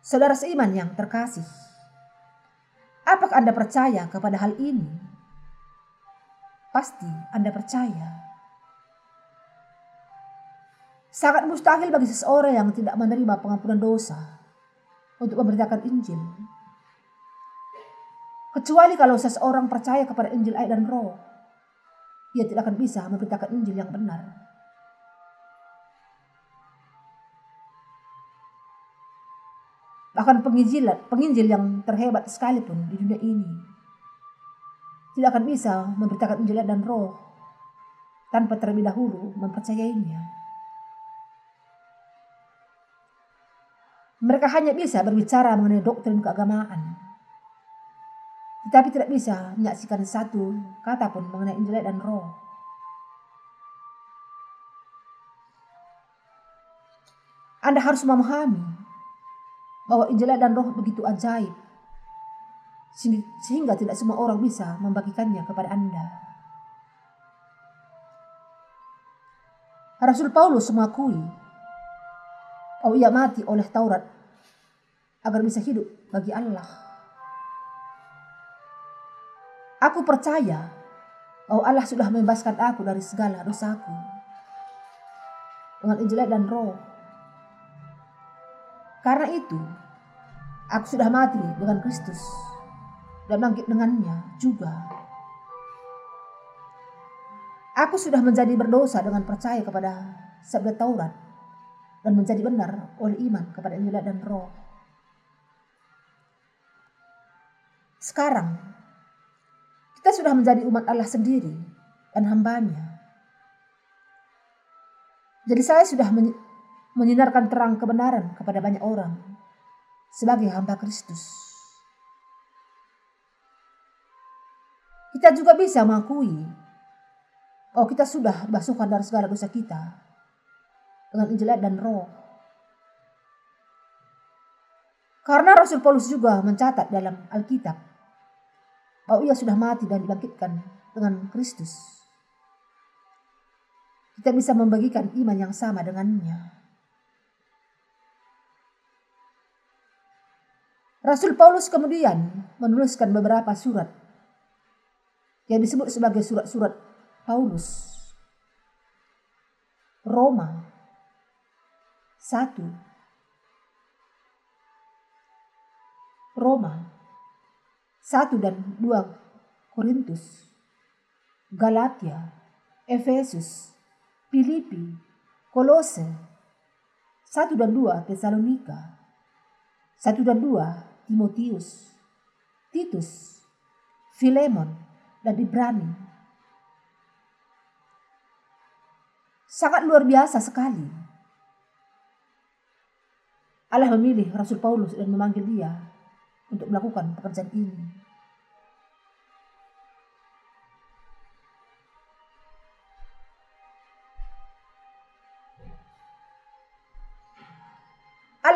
Saudara seiman yang terkasih, apakah Anda percaya kepada hal ini? Pasti Anda percaya. Sangat mustahil bagi seseorang yang tidak menerima pengampunan dosa untuk memberitakan Injil. Kecuali kalau seseorang percaya kepada Injil air dan roh, ia tidak akan bisa memberitakan Injil yang benar. Bahkan penginjil, penginjil yang terhebat sekalipun di dunia ini tidak akan bisa memberitakan Injil dan roh tanpa terlebih dahulu mempercayainya. Mereka hanya bisa berbicara mengenai doktrin keagamaan. Tetapi tidak bisa menyaksikan satu kata pun mengenai Injil dan roh. Anda harus memahami bahwa Injil dan roh begitu ajaib. Sehingga tidak semua orang bisa membagikannya kepada Anda. Rasul Paulus mengakui Oh ia mati oleh Taurat agar bisa hidup bagi Allah. Aku percaya bahwa Allah sudah membebaskan aku dari segala dosaku dengan Injil dan Roh. Karena itu, aku sudah mati dengan Kristus dan bangkit dengannya juga. Aku sudah menjadi berdosa dengan percaya kepada sabda Taurat dan menjadi benar oleh iman kepada Injil dan Roh. Sekarang kita sudah menjadi umat Allah sendiri dan hambanya. Jadi saya sudah menyinarkan terang kebenaran kepada banyak orang sebagai hamba Kristus. Kita juga bisa mengakui bahwa kita sudah basuhkan dari segala dosa kita dengan Injil dan Roh. Karena Rasul Paulus juga mencatat dalam Alkitab bahwa ia sudah mati dan dibangkitkan dengan Kristus. Kita bisa membagikan iman yang sama dengannya. Rasul Paulus kemudian menuliskan beberapa surat yang disebut sebagai surat-surat Paulus. Roma, satu. Roma. Satu dan dua Korintus. Galatia. Efesus. Filipi. Kolose. Satu dan dua Tesalonika. Satu dan dua Timotius. Titus. Filemon dan Ibrani. Sangat luar biasa sekali Allah memilih Rasul Paulus dan memanggil dia untuk melakukan pekerjaan ini.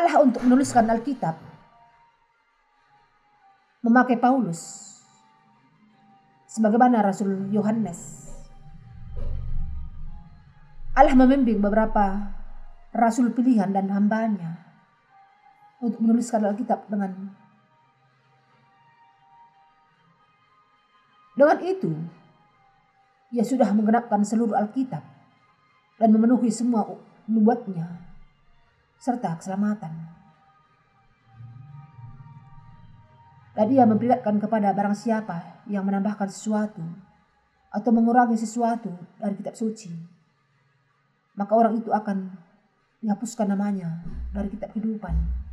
Allah untuk menuliskan Alkitab memakai Paulus sebagaimana Rasul Yohanes. Allah membimbing beberapa rasul pilihan dan hambanya untuk menuliskan Alkitab dengan dengan itu ia sudah menggenapkan seluruh Alkitab dan memenuhi semua nubuatnya serta keselamatan. Dan ia memperingatkan kepada barang siapa yang menambahkan sesuatu atau mengurangi sesuatu dari kitab suci. Maka orang itu akan dihapuskan namanya dari kitab kehidupan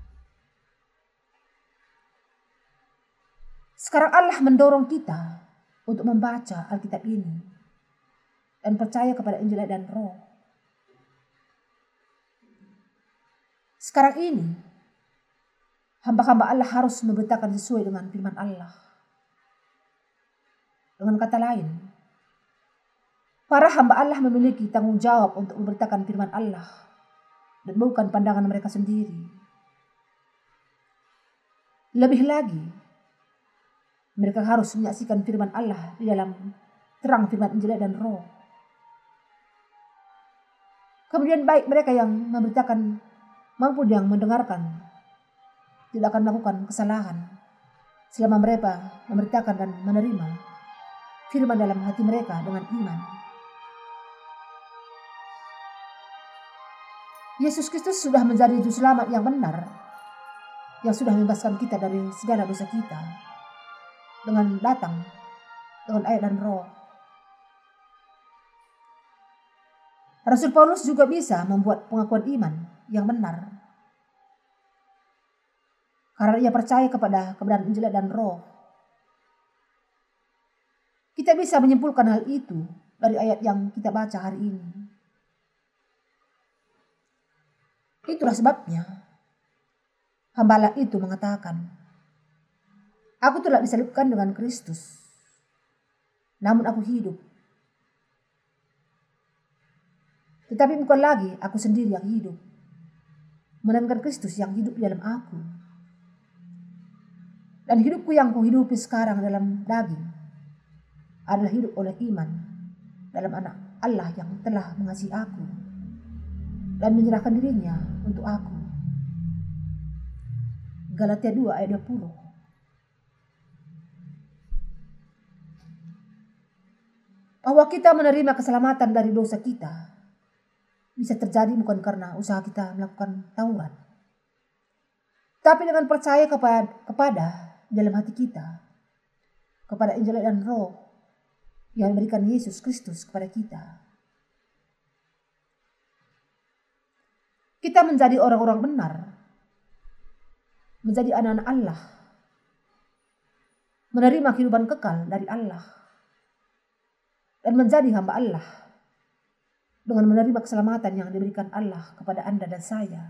Sekarang Allah mendorong kita untuk membaca Alkitab ini dan percaya kepada Injil dan Roh. Sekarang ini, hamba-hamba Allah harus memberitakan sesuai dengan firman Allah. Dengan kata lain, para hamba Allah memiliki tanggung jawab untuk memberitakan firman Allah dan bukan pandangan mereka sendiri. Lebih lagi, mereka harus menyaksikan firman Allah di dalam terang firman Injil dan roh. Kemudian baik mereka yang memberitakan maupun yang mendengarkan tidak akan melakukan kesalahan selama mereka memberitakan dan menerima firman dalam hati mereka dengan iman. Yesus Kristus sudah menjadi juru selamat yang benar yang sudah membebaskan kita dari segala dosa kita dengan datang dengan air dan roh Rasul Paulus juga bisa membuat pengakuan iman yang benar. Karena ia percaya kepada kebenaran Injil dan Roh. Kita bisa menyimpulkan hal itu dari ayat yang kita baca hari ini. Itulah sebabnya hamba itu mengatakan, Aku telah disalibkan dengan Kristus. Namun aku hidup Tetapi bukan lagi aku sendiri yang hidup. Melainkan Kristus yang hidup di dalam aku. Dan hidupku yang kuhidupi sekarang dalam daging adalah hidup oleh iman dalam anak Allah yang telah mengasihi aku dan menyerahkan dirinya untuk aku. Galatia 2 ayat 20 bahwa kita menerima keselamatan dari dosa kita bisa terjadi bukan karena usaha kita melakukan tauran. Tapi dengan percaya kepada, kepada dalam hati kita, kepada Injil dan Roh yang memberikan Yesus Kristus kepada kita. Kita menjadi orang-orang benar, menjadi anak-anak Allah, menerima kehidupan kekal dari Allah, dan menjadi hamba Allah dengan menerima keselamatan yang diberikan Allah kepada Anda dan saya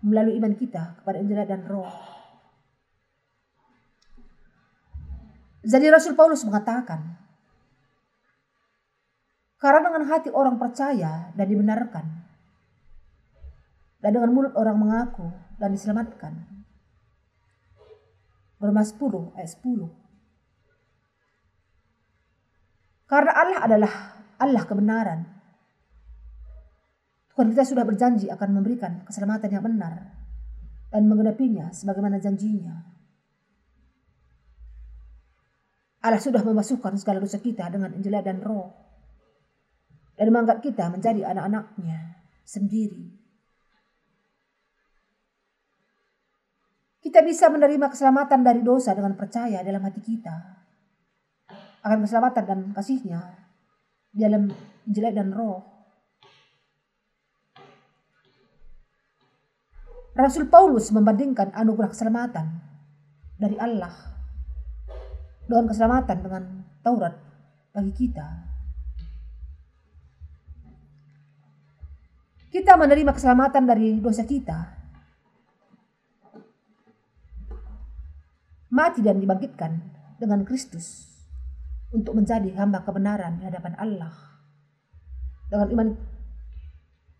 melalui iman kita kepada Injil dan Roh. Jadi Rasul Paulus mengatakan, karena dengan hati orang percaya dan dibenarkan, dan dengan mulut orang mengaku dan diselamatkan. Roma 10 ayat 10. Karena Allah adalah Allah kebenaran. Tuhan kita sudah berjanji akan memberikan keselamatan yang benar dan menggenapinya sebagaimana janjinya. Allah sudah memasukkan segala dosa kita dengan Injil dan Roh dan mengangkat kita menjadi anak-anaknya sendiri. Kita bisa menerima keselamatan dari dosa dengan percaya dalam hati kita akan keselamatan dan kasihnya dalam jelek dan roh. Rasul Paulus membandingkan anugerah keselamatan dari Allah dengan keselamatan dengan Taurat bagi kita. Kita menerima keselamatan dari dosa kita. Mati dan dibangkitkan dengan Kristus untuk menjadi hamba kebenaran di hadapan Allah dengan iman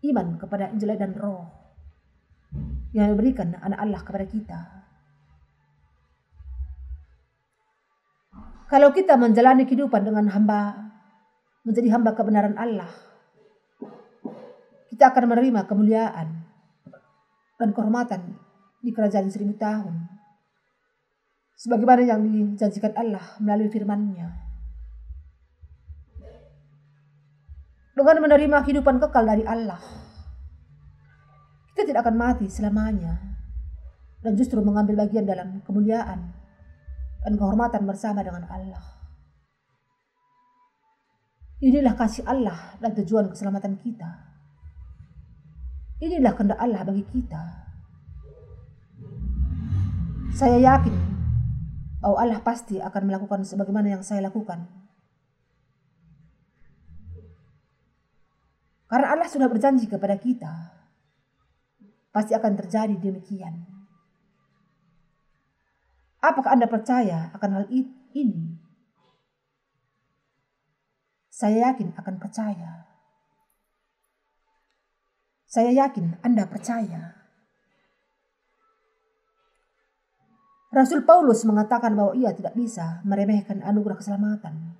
iman kepada Injil dan Roh yang diberikan anak Allah kepada kita. Kalau kita menjalani kehidupan dengan hamba menjadi hamba kebenaran Allah, kita akan menerima kemuliaan dan kehormatan di kerajaan seribu tahun. Sebagaimana yang dijanjikan Allah melalui firman-Nya. Dengan menerima kehidupan kekal dari Allah. Kita tidak akan mati selamanya dan justru mengambil bagian dalam kemuliaan dan kehormatan bersama dengan Allah. Inilah kasih Allah dan tujuan keselamatan kita. Inilah kehendak Allah bagi kita. Saya yakin bahwa Allah pasti akan melakukan sebagaimana yang saya lakukan Karena Allah sudah berjanji kepada kita, pasti akan terjadi demikian. Apakah Anda percaya akan hal ini? Saya yakin akan percaya. Saya yakin Anda percaya. Rasul Paulus mengatakan bahwa ia tidak bisa meremehkan anugerah keselamatan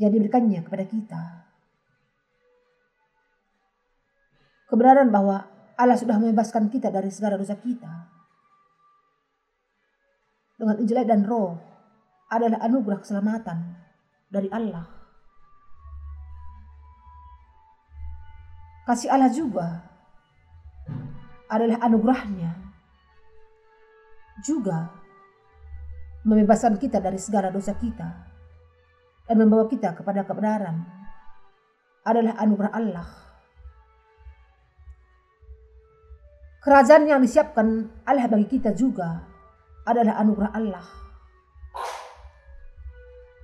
yang diberikannya kepada kita. Kebenaran bahwa Allah sudah membebaskan kita dari segala dosa kita. Dengan Injil dan Roh adalah anugerah keselamatan dari Allah. Kasih Allah juga adalah anugerahnya. Juga membebaskan kita dari segala dosa kita dan membawa kita kepada kebenaran adalah anugerah Allah. Kerajaan yang disiapkan Allah bagi kita juga adalah anugerah Allah.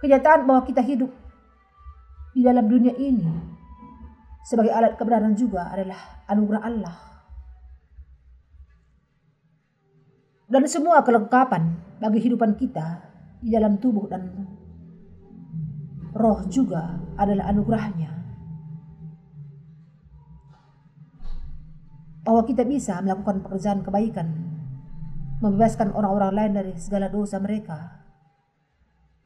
Kenyataan bahwa kita hidup di dalam dunia ini sebagai alat kebenaran juga adalah anugerah Allah. Dan semua kelengkapan bagi kehidupan kita di dalam tubuh dan roh juga adalah anugerahnya. Bahwa kita bisa melakukan pekerjaan kebaikan, membebaskan orang-orang lain dari segala dosa mereka.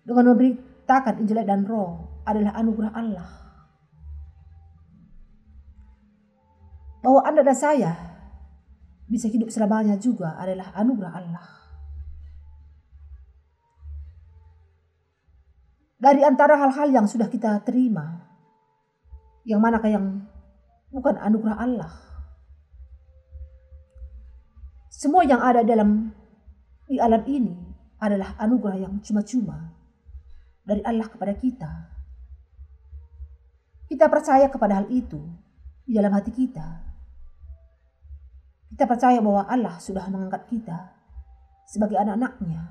Dengan memberitakan Injil dan roh adalah anugerah Allah. bahwa Anda dan saya bisa hidup selamanya juga adalah anugerah Allah. Dari antara hal-hal yang sudah kita terima, yang manakah yang bukan anugerah Allah? Semua yang ada dalam di alam ini adalah anugerah yang cuma-cuma dari Allah kepada kita. Kita percaya kepada hal itu di dalam hati kita. Kita percaya bahwa Allah sudah mengangkat kita sebagai anak-anaknya.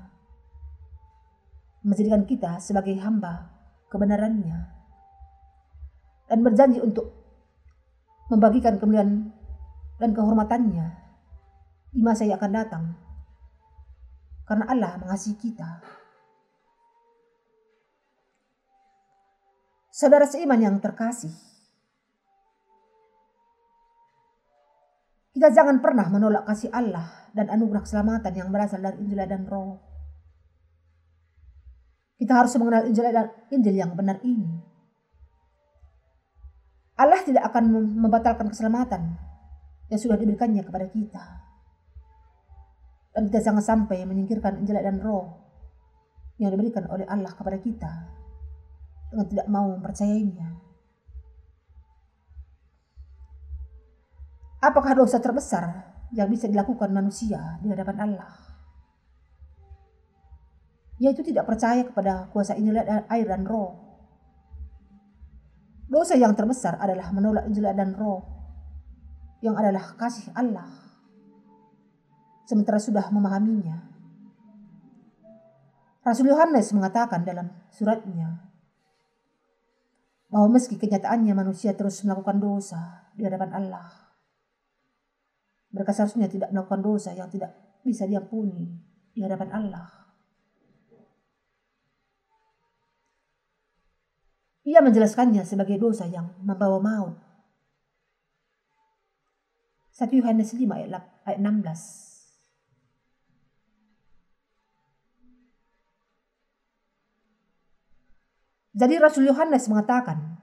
Menjadikan kita sebagai hamba kebenarannya. Dan berjanji untuk membagikan kemuliaan dan kehormatannya di masa yang akan datang. Karena Allah mengasihi kita. Saudara seiman yang terkasih, Kita jangan pernah menolak kasih Allah dan anugerah keselamatan yang berasal dari Injil dan Roh. Kita harus mengenal Injil dan Injil yang benar ini. Allah tidak akan membatalkan keselamatan yang sudah diberikannya kepada kita. Dan kita jangan sampai menyingkirkan Injil dan Roh yang diberikan oleh Allah kepada kita dengan tidak mau mempercayainya. Apakah dosa terbesar yang bisa dilakukan manusia di hadapan Allah? Yaitu tidak percaya kepada kuasa Injil air dan roh. Dosa yang terbesar adalah menolak Injil dan roh yang adalah kasih Allah. Sementara sudah memahaminya. Rasul Yohanes mengatakan dalam suratnya bahwa meski kenyataannya manusia terus melakukan dosa di hadapan Allah, mereka seharusnya tidak melakukan dosa yang tidak bisa diampuni di hadapan Allah. Ia menjelaskannya sebagai dosa yang membawa maut. 1 Yohanes 5 ayat 16. Jadi Rasul Yohanes mengatakan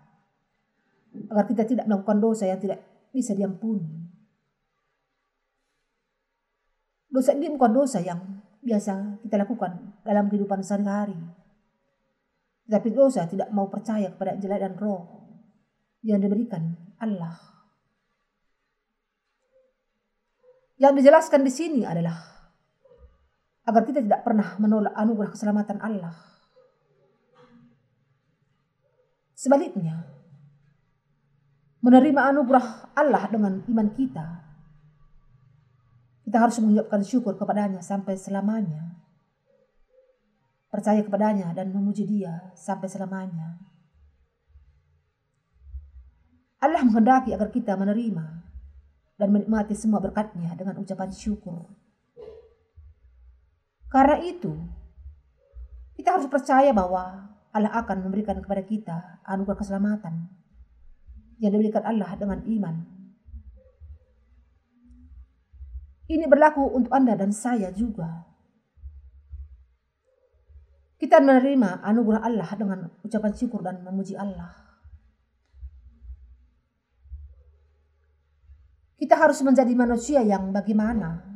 agar kita tidak melakukan dosa yang tidak bisa diampuni. Dosa ini bukan dosa yang biasa kita lakukan dalam kehidupan sehari-hari. Tapi dosa tidak mau percaya kepada jelek dan roh yang diberikan Allah. Yang dijelaskan di sini adalah agar kita tidak pernah menolak anugerah keselamatan Allah. Sebaliknya, menerima anugerah Allah dengan iman kita kita harus mengucapkan syukur kepadanya sampai selamanya. Percaya kepadanya dan memuji dia sampai selamanya. Allah menghendaki agar kita menerima dan menikmati semua berkatnya dengan ucapan syukur. Karena itu, kita harus percaya bahwa Allah akan memberikan kepada kita anugerah keselamatan yang diberikan Allah dengan iman ini berlaku untuk Anda dan saya juga. Kita menerima anugerah Allah dengan ucapan syukur dan memuji Allah. Kita harus menjadi manusia yang bagaimana?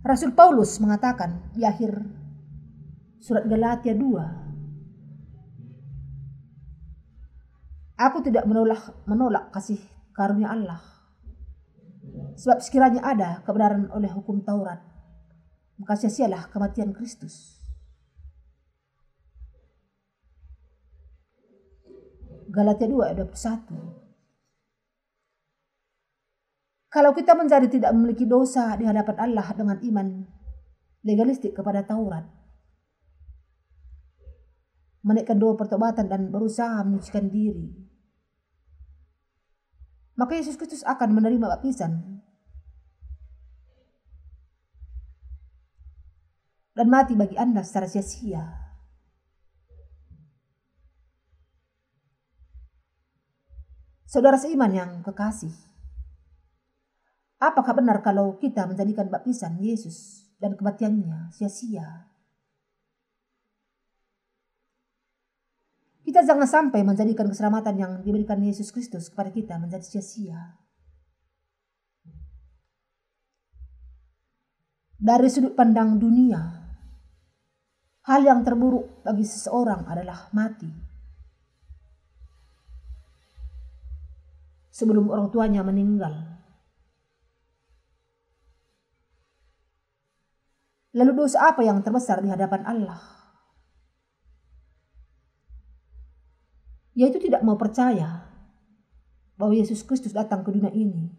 Rasul Paulus mengatakan di akhir surat Galatia 2 Aku tidak menolak menolak kasih karunia Allah Sebab sekiranya ada kebenaran oleh hukum Taurat, maka sia-sialah kematian Kristus. Galatia 2 ayat 21. Kalau kita menjadi tidak memiliki dosa di hadapan Allah dengan iman legalistik kepada Taurat, menaikkan doa pertobatan dan berusaha menyucikan diri, maka Yesus Kristus akan menerima baptisan dan mati bagi Anda secara sia-sia. Saudara seiman yang kekasih, apakah benar kalau kita menjadikan baptisan Yesus dan kematiannya sia-sia? Kita jangan sampai menjadikan keselamatan yang diberikan Yesus Kristus kepada kita menjadi sia-sia. Dari sudut pandang dunia, Hal yang terburuk bagi seseorang adalah mati. Sebelum orang tuanya meninggal. Lalu dosa apa yang terbesar di hadapan Allah? Yaitu tidak mau percaya bahwa Yesus Kristus datang ke dunia ini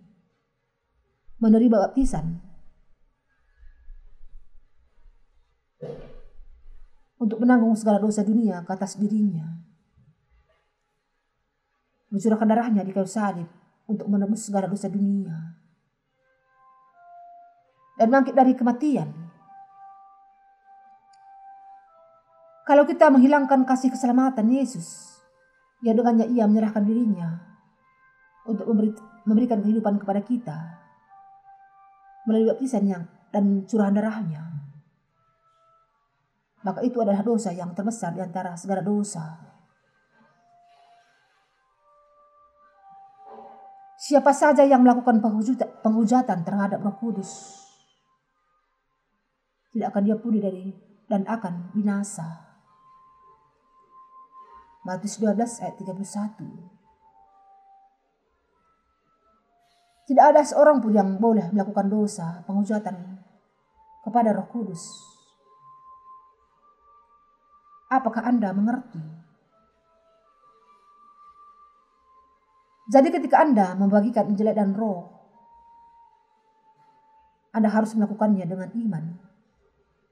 menerima baptisan untuk menanggung segala dosa dunia ke atas dirinya. Mencurahkan darahnya di kayu salib untuk menebus segala dosa dunia. Dan bangkit dari kematian. Kalau kita menghilangkan kasih keselamatan Yesus, yang dengannya ia menyerahkan dirinya untuk memberi, memberikan kehidupan kepada kita melalui baptisan yang dan curahan darahnya maka itu adalah dosa yang terbesar di antara segala dosa. Siapa saja yang melakukan penghujatan terhadap Roh Kudus tidak akan diampuni dari dan akan binasa. Matius 12 ayat 31. Tidak ada seorang pun yang boleh melakukan dosa penghujatan kepada Roh Kudus Apakah Anda mengerti? Jadi ketika Anda membagikan Injil dan roh, Anda harus melakukannya dengan iman.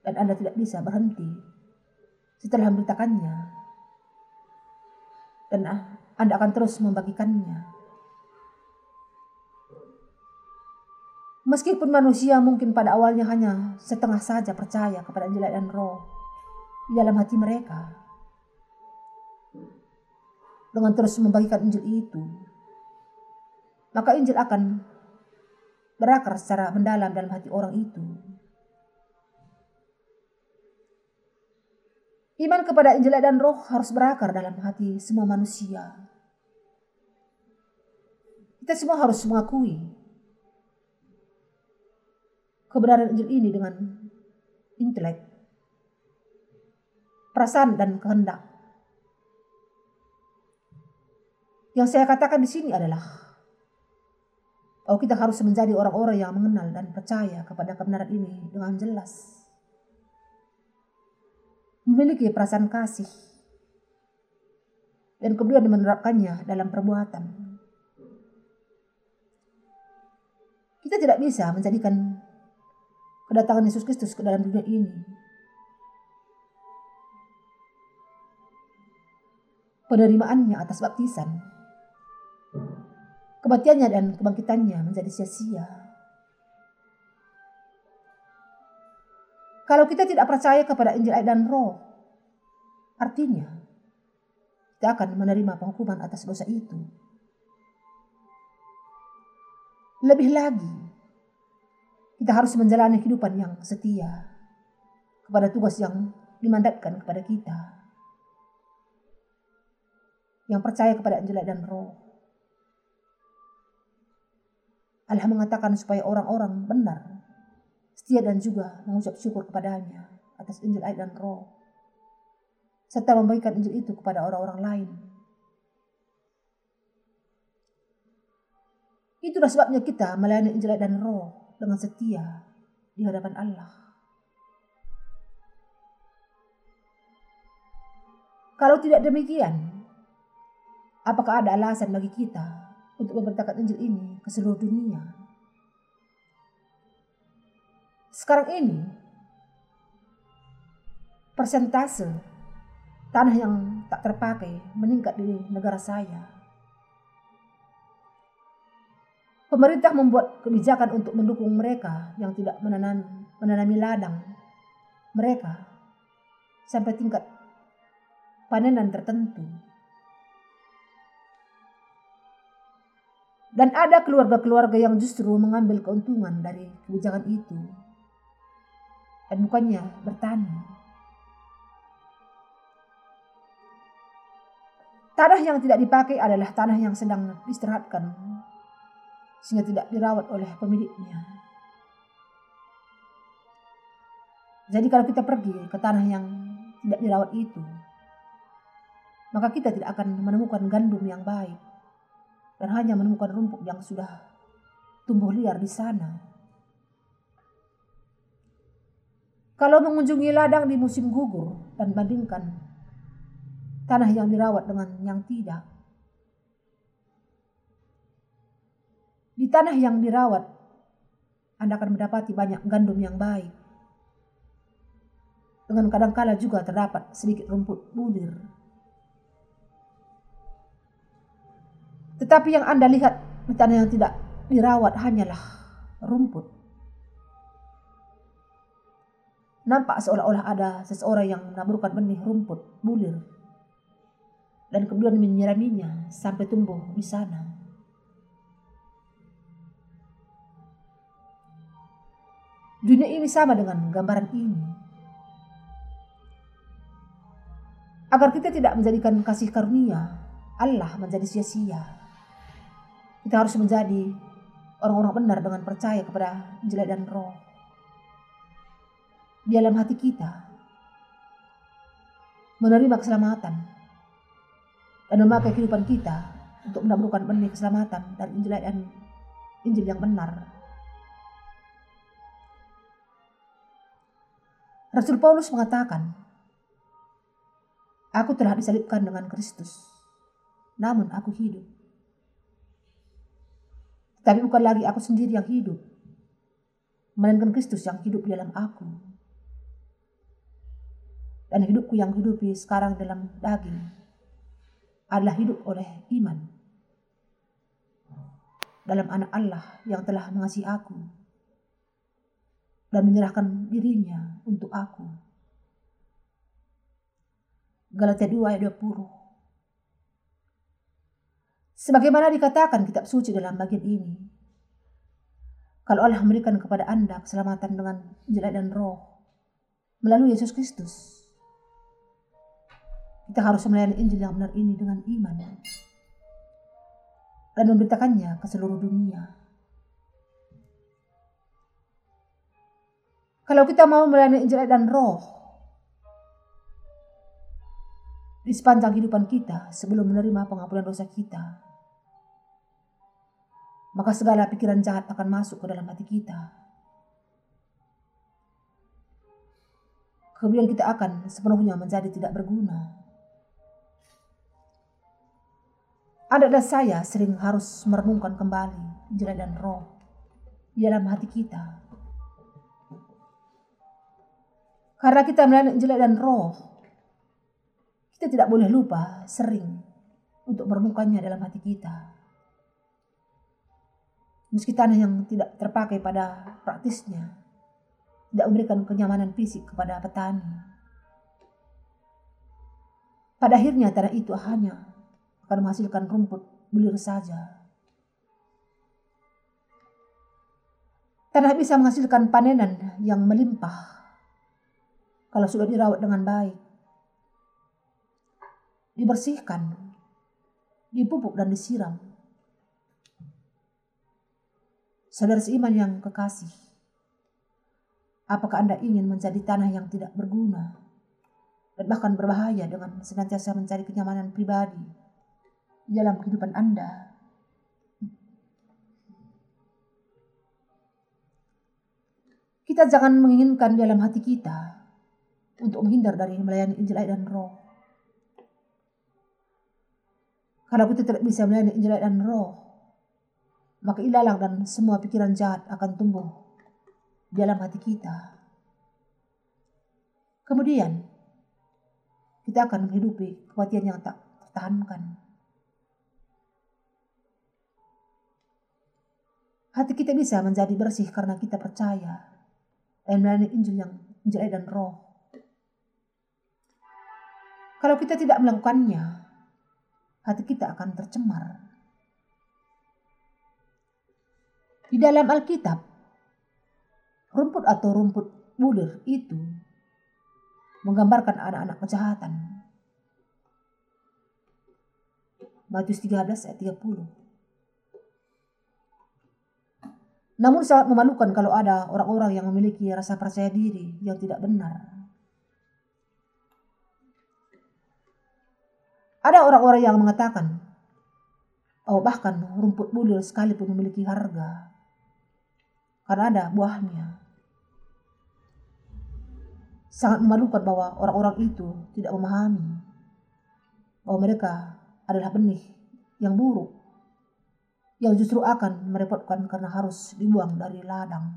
Dan Anda tidak bisa berhenti setelah memberitakannya. Dan Anda akan terus membagikannya. Meskipun manusia mungkin pada awalnya hanya setengah saja percaya kepada Injil dan roh, di dalam hati mereka. Dengan terus membagikan Injil itu, maka Injil akan berakar secara mendalam dalam hati orang itu. Iman kepada Injil dan Roh harus berakar dalam hati semua manusia. Kita semua harus mengakui kebenaran Injil ini dengan intelek perasaan dan kehendak. Yang saya katakan di sini adalah bahwa kita harus menjadi orang-orang yang mengenal dan percaya kepada kebenaran ini dengan jelas. Memiliki perasaan kasih dan kemudian menerapkannya dalam perbuatan. Kita tidak bisa menjadikan kedatangan Yesus Kristus ke dalam dunia ini penerimaannya atas baptisan. Kematiannya dan kebangkitannya menjadi sia-sia. Kalau kita tidak percaya kepada Injil air dan roh, artinya kita akan menerima penghukuman atas dosa itu. Lebih lagi, Kita harus menjalani kehidupan yang setia kepada tugas yang dimandatkan kepada kita. Yang percaya kepada Injil dan Roh. Allah mengatakan supaya orang-orang benar, setia dan juga mengucap syukur kepadanya atas Injil dan Roh. Serta membagikan Injil itu kepada orang-orang lain. Itulah sebabnya kita melayani Injil dan Roh dengan setia di hadapan Allah. Kalau tidak demikian, apakah ada alasan bagi kita untuk memberitakan Injil ini ke seluruh dunia? Sekarang ini, persentase tanah yang tak terpakai meningkat di negara saya Pemerintah membuat kebijakan untuk mendukung mereka yang tidak menanam, menanami ladang mereka sampai tingkat panenan tertentu. Dan ada keluarga-keluarga yang justru mengambil keuntungan dari kebijakan itu dan bukannya bertani. Tanah yang tidak dipakai adalah tanah yang sedang diistirahatkan sehingga tidak dirawat oleh pemiliknya. Jadi kalau kita pergi ke tanah yang tidak dirawat itu, maka kita tidak akan menemukan gandum yang baik dan hanya menemukan rumput yang sudah tumbuh liar di sana. Kalau mengunjungi ladang di musim gugur dan bandingkan tanah yang dirawat dengan yang tidak, Di tanah yang dirawat, Anda akan mendapati banyak gandum yang baik. Dengan kadangkala juga terdapat sedikit rumput bulir. Tetapi yang Anda lihat di tanah yang tidak dirawat hanyalah rumput. Nampak seolah-olah ada seseorang yang menaburkan benih rumput bulir dan kemudian menyiraminya sampai tumbuh di sana. Dunia ini sama dengan gambaran ini. Agar kita tidak menjadikan kasih karunia Allah menjadi sia-sia. Kita harus menjadi orang-orang benar dengan percaya kepada Injil dan Roh. Di dalam hati kita menerima keselamatan dan memakai kehidupan kita untuk menaburkan benih keselamatan dari Injil dan Injil yang benar Rasul Paulus mengatakan, Aku telah disalibkan dengan Kristus, namun aku hidup. Tapi bukan lagi aku sendiri yang hidup, melainkan Kristus yang hidup di dalam aku. Dan hidupku yang hidupi sekarang dalam daging adalah hidup oleh iman dalam anak Allah yang telah mengasihi aku dan menyerahkan dirinya untuk aku. Galatia 2 ayat 20 Sebagaimana dikatakan kitab suci dalam bagian ini, kalau Allah memberikan kepada Anda keselamatan dengan jelek dan roh melalui Yesus Kristus, kita harus melayani Injil yang benar ini dengan iman dan memberitakannya ke seluruh dunia. Kalau kita mau melayani Injil dan roh di sepanjang kehidupan kita sebelum menerima pengampunan dosa kita, maka segala pikiran jahat akan masuk ke dalam hati kita. Kemudian kita akan sepenuhnya menjadi tidak berguna. Anda dan saya sering harus merenungkan kembali Injil dan roh di dalam hati kita Karena kita melihat jelek dan roh, kita tidak boleh lupa sering untuk merenungkannya dalam hati kita. Meski tanah yang tidak terpakai pada praktisnya, tidak memberikan kenyamanan fisik kepada petani. Pada akhirnya tanah itu hanya akan menghasilkan rumput bulir saja. Karena bisa menghasilkan panenan yang melimpah kalau sudah dirawat dengan baik. Dibersihkan, dipupuk dan disiram. Saudara seiman yang kekasih, apakah Anda ingin menjadi tanah yang tidak berguna dan bahkan berbahaya dengan senantiasa mencari kenyamanan pribadi dalam kehidupan Anda? Kita jangan menginginkan dalam hati kita untuk menghindar dari melayani Injil air dan roh. Kalau kita tidak bisa melayani Injil air dan roh, maka ilalang dan semua pikiran jahat akan tumbuh di dalam hati kita. Kemudian, kita akan menghidupi kematian yang tak tertahankan. Hati kita bisa menjadi bersih karena kita percaya dan melayani Injil yang Injil dan roh. Kalau kita tidak melakukannya, hati kita akan tercemar. Di dalam Alkitab, rumput atau rumput bulir itu menggambarkan anak-anak kejahatan. Matius 13 ayat 30. Namun sangat memalukan kalau ada orang-orang yang memiliki rasa percaya diri yang tidak benar. Ada orang-orang yang mengatakan, oh bahkan rumput bulir sekalipun memiliki harga, karena ada buahnya. Sangat memalukan bahwa orang-orang itu tidak memahami bahwa mereka adalah benih yang buruk yang justru akan merepotkan karena harus dibuang dari ladang.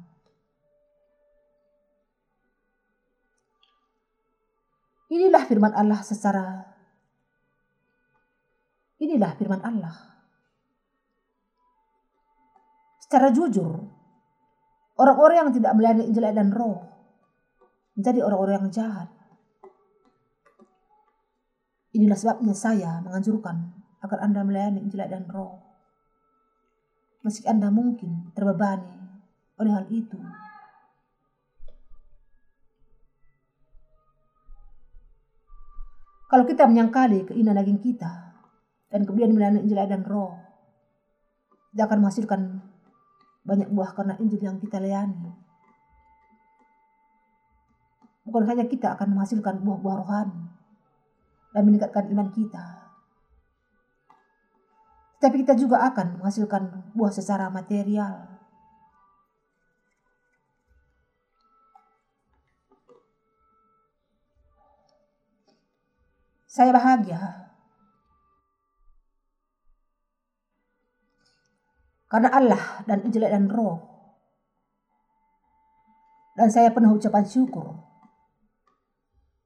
Inilah firman Allah secara Inilah firman Allah. Secara jujur, orang-orang yang tidak melayani Injil dan Roh menjadi orang-orang yang jahat. Inilah sebabnya saya menganjurkan agar Anda melayani Injil dan Roh meski Anda mungkin terbebani oleh hal itu. Kalau kita menyangkali keinginan daging kita dan kemudian melayani Injil dan roh, dia akan menghasilkan banyak buah karena Injil yang kita layani. Bukan hanya kita akan menghasilkan buah-buah rohani dan meningkatkan iman kita, tapi kita juga akan menghasilkan buah secara material. Saya bahagia karena Allah dan Injil dan Roh. Dan saya penuh ucapan syukur.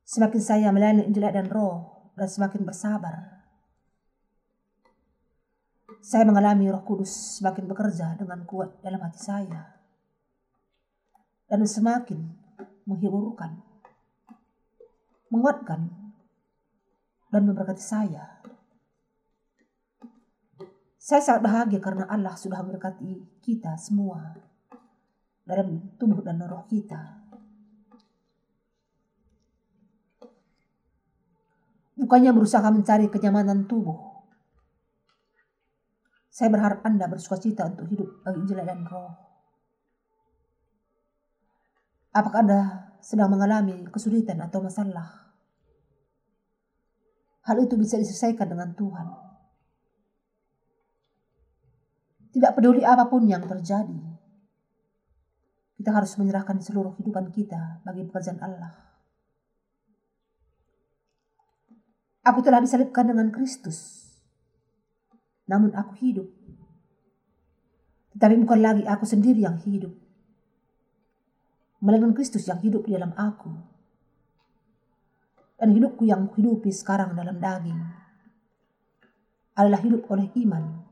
Semakin saya melayani Injil dan Roh dan semakin bersabar saya mengalami roh kudus semakin bekerja dengan kuat dalam hati saya. Dan semakin menghiburkan, menguatkan, dan memberkati saya. Saya sangat bahagia karena Allah sudah memberkati kita semua dalam tubuh dan roh kita. Bukannya berusaha mencari kenyamanan tubuh, saya berharap Anda bersuka cita untuk hidup bagi Injil dan roh. Apakah Anda sedang mengalami kesulitan atau masalah? Hal itu bisa diselesaikan dengan Tuhan. Tidak peduli apa pun yang terjadi, kita harus menyerahkan seluruh kehidupan kita bagi pekerjaan Allah. Aku telah disalibkan dengan Kristus namun aku hidup. Tetapi bukan lagi aku sendiri yang hidup. Melainkan Kristus yang hidup di dalam aku. Dan hidupku yang hidupi sekarang dalam daging adalah hidup oleh iman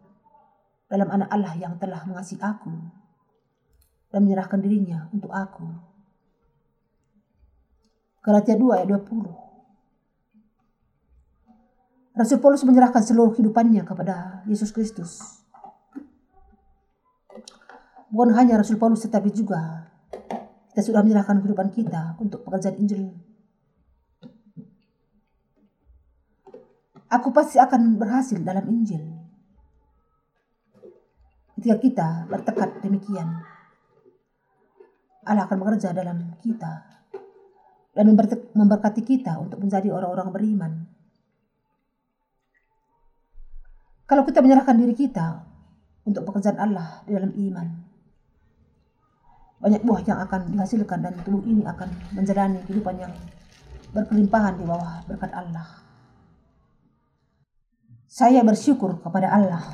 dalam anak Allah yang telah mengasihi aku dan menyerahkan dirinya untuk aku. Galatia 2 ayat 20 Rasul Paulus menyerahkan seluruh kehidupannya kepada Yesus Kristus. bukan hanya Rasul Paulus tetapi juga kita sudah menyerahkan kehidupan kita untuk pekerjaan Injil. Aku pasti akan berhasil dalam Injil. Ketika kita bertekad demikian, Allah akan bekerja dalam kita dan memberkati kita untuk menjadi orang-orang beriman. Kalau kita menyerahkan diri kita untuk pekerjaan Allah di dalam iman, banyak buah yang akan dihasilkan dan tubuh ini akan menjalani kehidupan yang berkelimpahan di bawah berkat Allah. Saya bersyukur kepada Allah